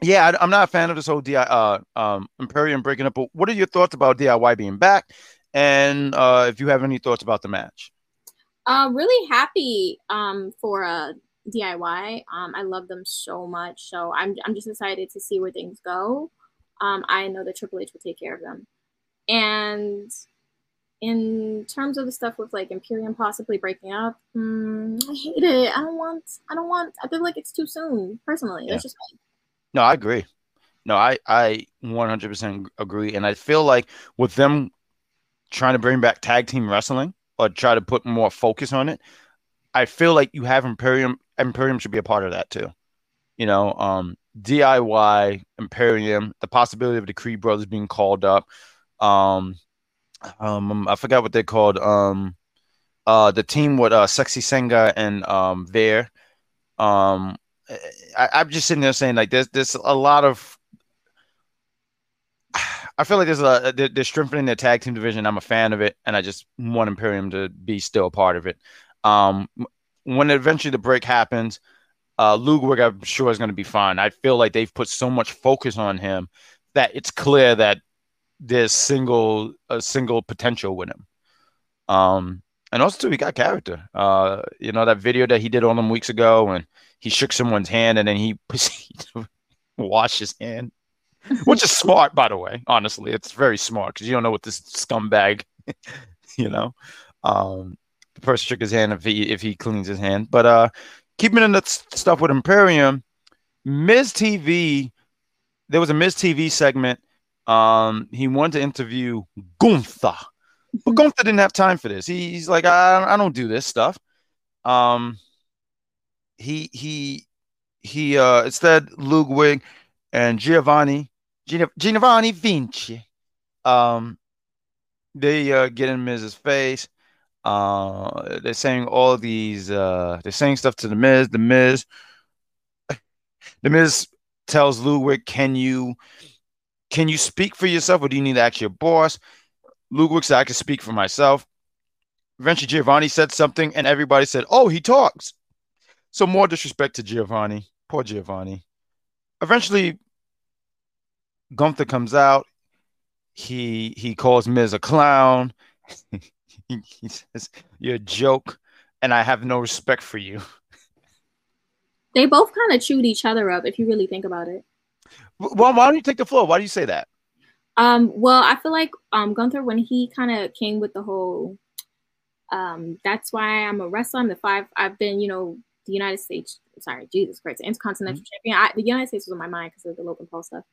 yeah, I, I'm not a fan of this whole DI uh um Imperium breaking up. But what are your thoughts about DIY being back? And uh, if you have any thoughts about the match, Uh, really happy um for uh DIY. Um, I love them so much. So I'm I'm just excited to see where things go. Um, I know that Triple H will take care of them. And in terms of the stuff with like Imperium possibly breaking up, mm, I hate it. I don't want. I don't want. I feel like it's too soon. Personally, just. No, I agree. No, I I 100% agree, and I feel like with them trying to bring back tag team wrestling or try to put more focus on it, I feel like you have Imperium. Imperium should be a part of that too. You know, um, DIY Imperium, the possibility of the Creed brothers being called up. Um, um, I forgot what they're called. Um, uh, the team with uh, Sexy Sanga and um, Veer. Um, I, I'm just sitting there saying like there's there's a lot of I feel like there's a they're, they're strengthening their tag team division. I'm a fan of it, and I just want Imperium to be still a part of it. Um, when eventually the break happens, uh, Ludwig, I'm sure is going to be fine. I feel like they've put so much focus on him that it's clear that there's single a single potential with him. Um, and also too, he got character. Uh, you know that video that he did on them weeks ago, and he shook someone's hand, and then he proceeded to wash his hand, which is smart, by the way. Honestly, it's very smart because you don't know what this scumbag, <laughs> you know. Um, the person shook his hand if he if he cleans his hand, but uh, keeping in the stuff with Imperium, Miz TV, there was a Miz TV segment. Um, he wanted to interview Gunther, but Gunther didn't have time for this. He, he's like, I, I don't do this stuff. Um, he he he uh instead Ludwig and Giovanni Giovanni Vinci, um, they uh, get in Miz's face. Uh, they're saying all these. Uh, they're saying stuff to the Miz. The Miz. <laughs> The Miz tells Ludwig, "Can you, can you speak for yourself, or do you need to ask your boss?" Ludwig said, "I can speak for myself." Eventually, Giovanni said something, and everybody said, "Oh, he talks." So more disrespect to Giovanni. Poor Giovanni. Eventually, Gunther comes out. He he calls Miz a clown. <laughs> he says, You're a joke, and I have no respect for you. They both kind of chewed each other up if you really think about it. Well, why don't you take the floor? Why do you say that? Um, well, I feel like um Gunther when he kind of came with the whole um that's why I'm a wrestler. I'm the five I've been, you know, the United States sorry, Jesus Christ, Intercontinental mm-hmm. Champion. I, the United States was on my mind because of the Logan Paul stuff.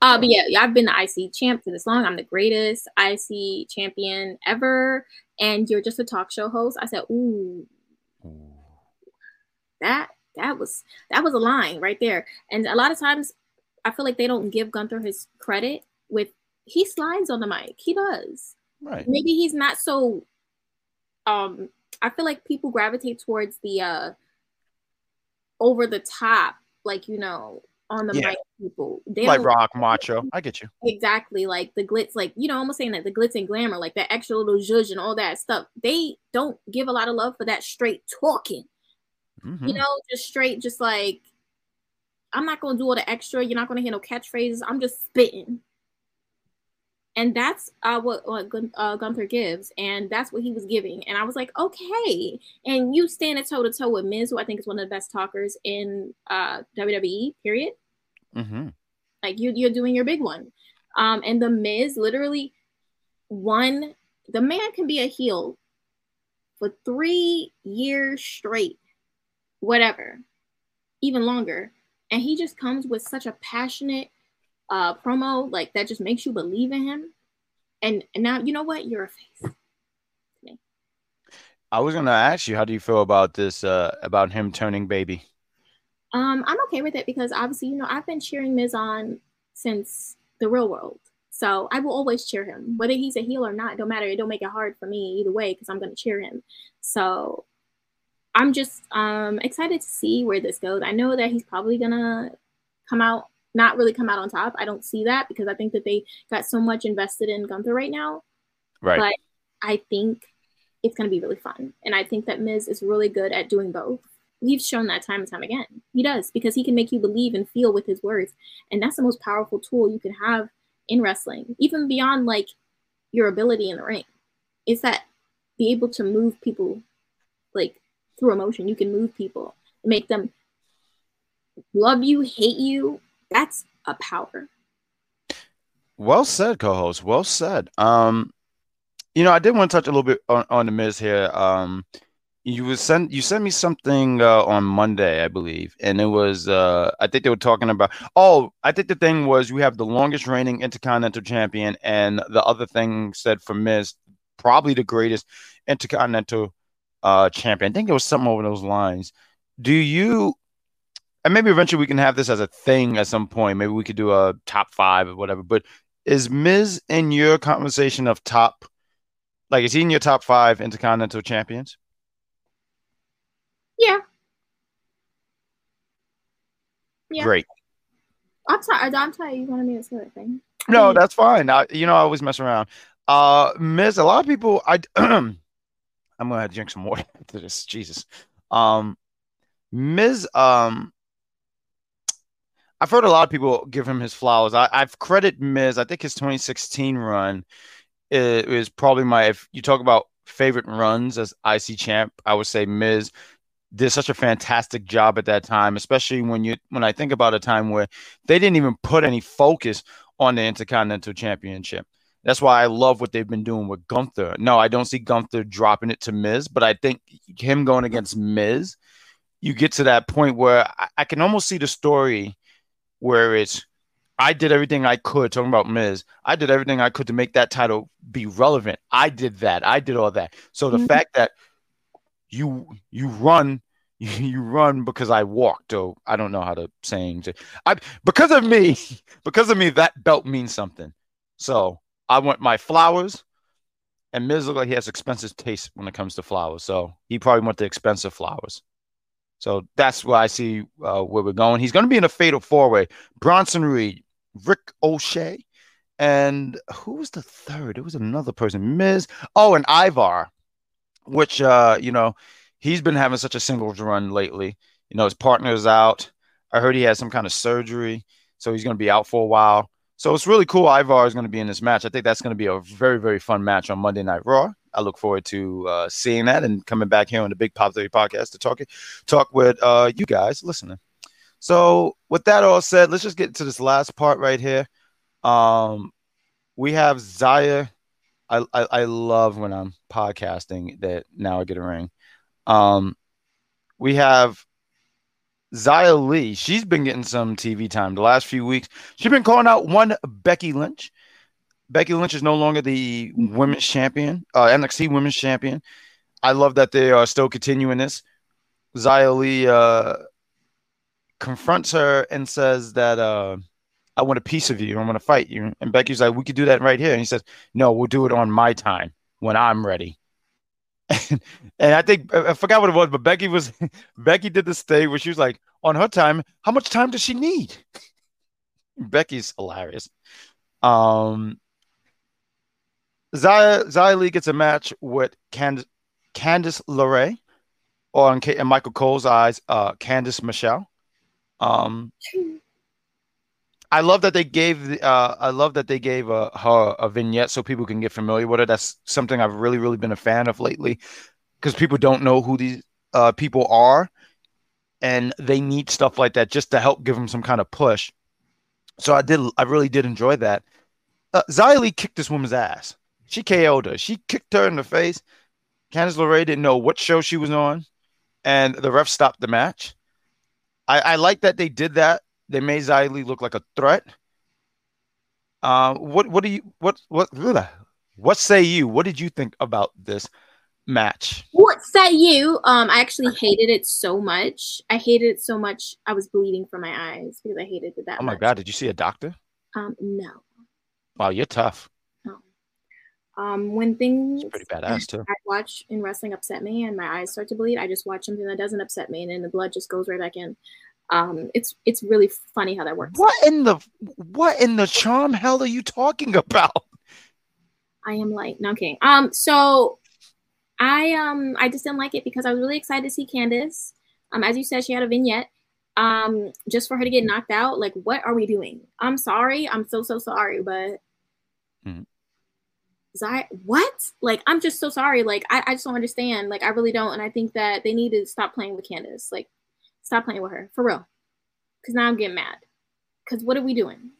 Uh, but yeah, I've been the IC champ for this long. I'm the greatest IC champion ever, and you're just a talk show host. I said, ooh, that that was that was a line right there. And a lot of times, I feel like they don't give Gunther his credit with he slides on the mic. He does. Right. Maybe he's not so. Um, I feel like people gravitate towards the uh over the top, like you know, on the yeah. mic people. They like rock <laughs> macho. I get you. Exactly. Like the glitz, like you know, almost saying that the glitz and glamour, like that extra little zhuzh and all that stuff. They don't give a lot of love for that straight talking. Mm-hmm. You know, just straight, just like I'm not gonna do all the extra. You're not gonna hear no catchphrases. I'm just spitting and that's uh, what, what uh, Gunther gives, and that's what he was giving. And I was like, okay. And you stand toe to toe with Miz, who I think is one of the best talkers in uh, WWE. Period. Mm-hmm. Like you, you're doing your big one. Um, and the Miz literally won. The man can be a heel for three years straight, whatever, even longer, and he just comes with such a passionate uh, promo like that just makes you believe in him. And, and now you know what? You're a face. I was gonna ask you, how do you feel about this? Uh, about him turning baby? Um, I'm okay with it because obviously, you know, I've been cheering Miz on since the real world. So I will always cheer him, whether he's a heel or not. Don't matter. It don't make it hard for me either way because I'm gonna cheer him. So I'm just um excited to see where this goes. I know that he's probably gonna come out not really come out on top. I don't see that because I think that they got so much invested in Gunther right now. Right. But I think it's going to be really fun. And I think that Miz is really good at doing both. He's shown that time and time again. He does because he can make you believe and feel with his words. And that's the most powerful tool you can have in wrestling, even beyond like your ability in the ring. Is that be able to move people like through emotion. You can move people, make them love you, hate you, that's a power. Well said, co-host. Well said. Um, you know, I did want to touch a little bit on, on the Miz here. Um, you was sent you sent me something uh, on Monday, I believe, and it was uh, I think they were talking about. Oh, I think the thing was we have the longest reigning Intercontinental Champion, and the other thing said for Miz, probably the greatest Intercontinental uh, Champion. I think it was something over those lines. Do you and maybe eventually we can have this as a thing at some point. Maybe we could do a top five or whatever. But is Miz in your conversation of top, like, is he in your top five Intercontinental champions? Yeah. Yeah. Great. I'm sorry. I'm sorry. You wanted me to say that thing. No, that's fine. I, you know, I always mess around. Uh, Miz, a lot of people, I, <clears throat> I'm gonna drink some water <laughs> to this. Jesus. Um, Miz, um, I've heard a lot of people give him his flowers. I, I've credit Miz. I think his 2016 run is, is probably my. If you talk about favorite runs as IC champ, I would say Miz did such a fantastic job at that time, especially when you when I think about a time where they didn't even put any focus on the Intercontinental Championship. That's why I love what they've been doing with Gunther. No, I don't see Gunther dropping it to Miz, but I think him going against Miz, you get to that point where I, I can almost see the story where it's I did everything I could talking about Miz. I did everything I could to make that title be relevant. I did that. I did all that. So the mm-hmm. fact that you you run <laughs> you run because I walked or I don't know how to saying I because of me <laughs> because of me that belt means something. So I want my flowers and Miz look like he has expensive taste when it comes to flowers. So he probably want the expensive flowers. So that's where I see uh, where we're going. He's going to be in a fatal four way. Bronson Reed, Rick O'Shea, and who was the third? It was another person. Miz. Oh, and Ivar, which uh, you know, he's been having such a singles run lately. You know, his partner's out. I heard he had some kind of surgery, so he's going to be out for a while. So it's really cool. Ivar is going to be in this match. I think that's going to be a very, very fun match on Monday Night Raw. I look forward to uh, seeing that and coming back here on the Big Pop Theory podcast to talk talk with uh, you guys listening. So with that all said, let's just get to this last part right here. Um, we have Zaya. I, I, I love when I'm podcasting that now I get a ring. Um, we have Xia Li, She's been getting some TV time the last few weeks. She's been calling out one Becky Lynch. Becky Lynch is no longer the women's champion, uh, NXT women's champion. I love that they are still continuing this. Xia Li uh, confronts her and says that uh, I want a piece of you. I'm going to fight you. And Becky's like, we could do that right here. And he says, no, we'll do it on my time when I'm ready. And, I think I forgot what it was, but Becky was <laughs> Becky did this thing where she was like, on her time, how much time does she need? <laughs> Becky's hilarious. Um, Xia, Xia Li gets a match with Cand- Candice LeRae, or in, in Michael Cole's eyes, uh, Candice Michelle. Um, I love that they gave uh, I love that they gave her a vignette so people can get familiar with her. That's something I've really, really been a fan of lately, because people don't know who these uh, people are, and they need stuff like that just to help give them some kind of push. So I did, I really did enjoy that. Uh, kicked this woman's ass. She KO'd her. She kicked her in the face. Candice LeRae didn't know what show she was on, and the ref stopped the match. I, I like that they did that. They made Xia look like a threat. Uh, what what do you what what what say you? What did you think about this match? What say you? Um, I actually hated it so much. I hated it so much. I was bleeding from my eyes because I hated it that. Oh my much. god! Did you see a doctor? Um, no. Wow, you're tough. Um, when things it's pretty badass too. I watch in wrestling upset me and my eyes start to bleed, I just watch something that doesn't upset me and then the blood just goes right back in. Um, it's it's really funny how that works. What in the what in the charm hell are you talking about? I am like, no I'm kidding. Um, so I um I just didn't like it because I was really excited to see Candice. Um, as you said, she had a vignette. Um, just for her to get knocked out, like, what are we doing? I'm sorry. I'm so so sorry, but mm-hmm. Zai, what? Like, I'm just so sorry. Like, I, I just don't understand. Like, I really don't. And I think that they need to stop playing with Candice. Like, stop playing with her for real. Because now I'm getting mad. Because what are we doing?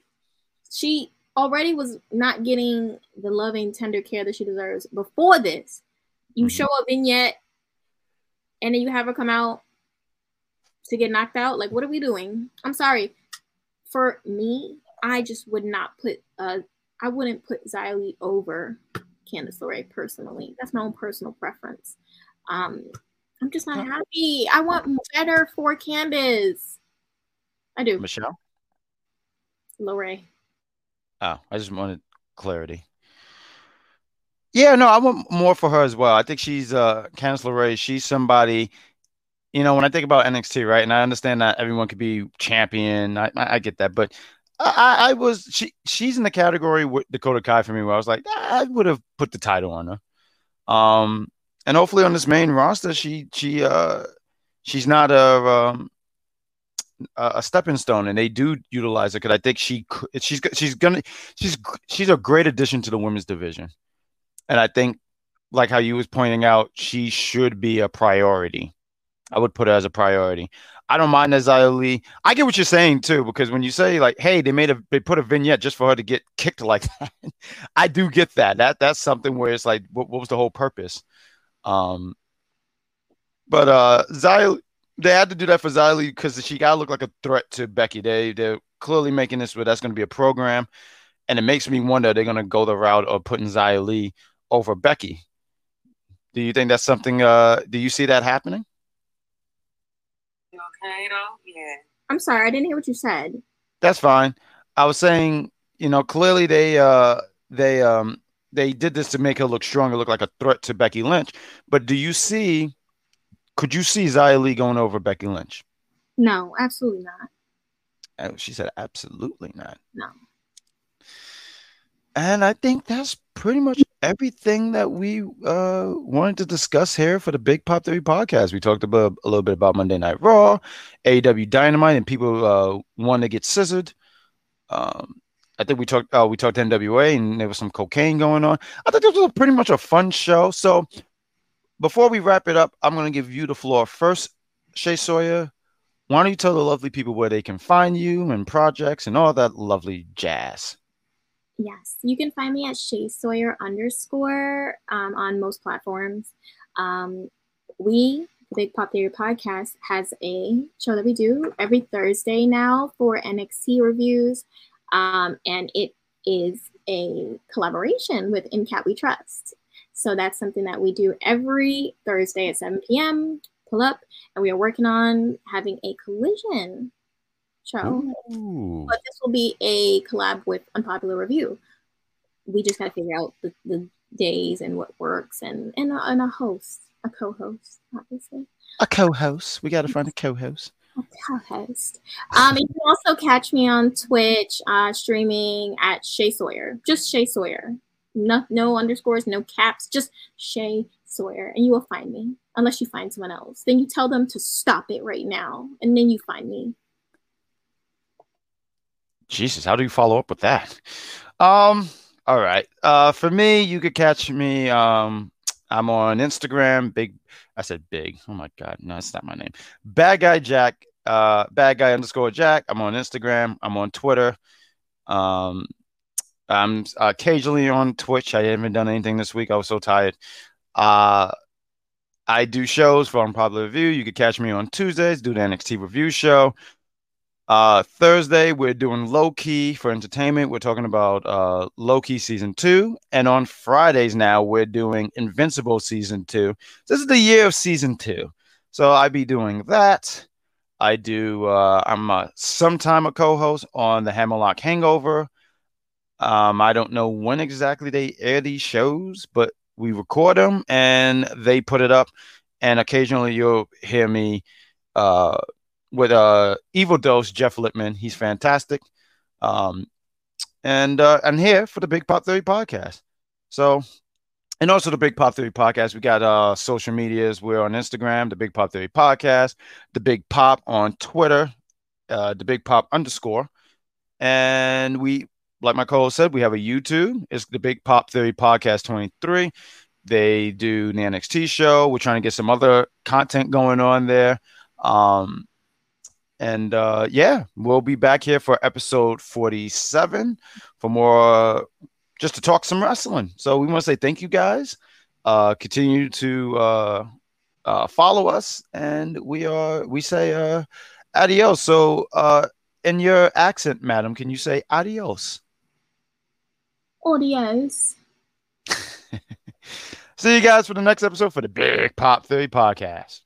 She already was not getting the loving, tender care that she deserves before this. You mm-hmm. show a vignette and then you have her come out to get knocked out. Like, what are we doing? I'm sorry. For me, I just would not put a I wouldn't put Li over Candice LeRae personally. That's my own personal preference. Um, I'm just not happy. I want better for Candice. I do. Michelle? LeRae. Oh, I just wanted clarity. Yeah, no, I want more for her as well. I think she's uh Candice LeRae, she's somebody, you know, when I think about NXT, right? And I understand that everyone could be champion. I, I, I get that, but I, I was she she's in the category with Dakota Kai for me where I was like I would have put the title on her, um, and hopefully on this main roster she she uh she's not a um, a stepping stone, and they do utilize her because I think she she's she's gonna she's she's a great addition to the women's division, and I think like how you was pointing out, she should be a priority. I would put her as a priority. I don't mind Li. I get what you're saying too, because when you say like, "Hey, they made a they put a vignette just for her to get kicked <laughs> like that," I do get that. That that's something where it's like, what, what was the whole purpose? Um, but uh, Xia, they had to do that for Xia Li because she gotta look like a threat to Becky. They they're clearly making this where that's going to be a program, and it makes me wonder they're going to go the route of putting Xia Li over Becky. Do you think that's something? Uh, do you see that happening? You okay though? Yeah. I'm sorry, I didn't hear what you said. That's fine. I was saying, you know, clearly they uh they um they did this to make her look stronger, look like a threat to Becky Lynch. But do you see? Could you see Xia Li going over Becky Lynch? No, absolutely not. Oh, she said absolutely not. No. And I think that's pretty much everything that we uh, wanted to discuss here for the Big Pop Theory podcast. We talked about a little bit about Monday Night Raw, AEW Dynamite, and people uh, want to get scissored. Um, I think we talked uh, we talked NWA, and there was some cocaine going on. I thought this was pretty much a fun show. So before we wrap it up, I'm going to give you the floor first, Shay Sawyer. Why don't you tell the lovely people where they can find you and projects and all that lovely jazz? Yes, you can find me at Shay Sawyer underscore um, on most platforms. Um, we, the Big Pop Theory Podcast, has a show that we do every Thursday now for NXT reviews, um, and it is a collaboration with In Cat We Trust. So that's something that we do every Thursday at 7 p.m. Pull up, and we are working on having a collision show Ooh. but this will be a collab with Unpopular Review. We just got to figure out the, the days and what works and and a, and a host, a co-host, obviously, A co-host. We got to find a co-host. Co-host. Um, you can also catch me on Twitch, uh, streaming at Shay Sawyer, just Shay Sawyer, no no underscores, no caps, just Shay Sawyer, and you will find me. Unless you find someone else, then you tell them to stop it right now, and then you find me. Jesus, how do you follow up with that? Um, all right. Uh, for me, you could catch me. Um, I'm on Instagram. Big, I said big. Oh my god, no, that's not my name. Bad guy Jack. Uh, bad guy underscore Jack. I'm on Instagram. I'm on Twitter. Um, I'm occasionally on Twitch. I haven't done anything this week. I was so tired. Uh, I do shows for Unpopular Review. You could catch me on Tuesdays. Do the NXT review show. Uh, Thursday, we're doing Loki for entertainment. We're talking about uh, Loki season two. And on Fridays now, we're doing Invincible season two. This is the year of season two. So I be doing that. I do, uh, I'm uh, sometime a co host on the Hammerlock Hangover. Um, I don't know when exactly they air these shows, but we record them and they put it up. And occasionally you'll hear me uh, with uh Evil Dose Jeff Lippman. He's fantastic. Um and uh and here for the Big Pop Theory podcast. So and also the Big Pop Theory podcast. We got uh social medias. We're on Instagram, the Big Pop Theory podcast, the Big Pop on Twitter, uh the Big Pop underscore. And we like my co-host said, we have a YouTube. It's the Big Pop Theory Podcast 23. They do the NXT show. We're trying to get some other content going on there. Um, and uh, yeah, we'll be back here for episode 47 for more, just to talk some wrestling. So we want to say thank you guys. Uh, continue to uh, uh, follow us, and we are we say uh, adios. So uh, in your accent, madam, can you say adios? Adios. <laughs> See you guys for the next episode for the Big Pop Theory podcast.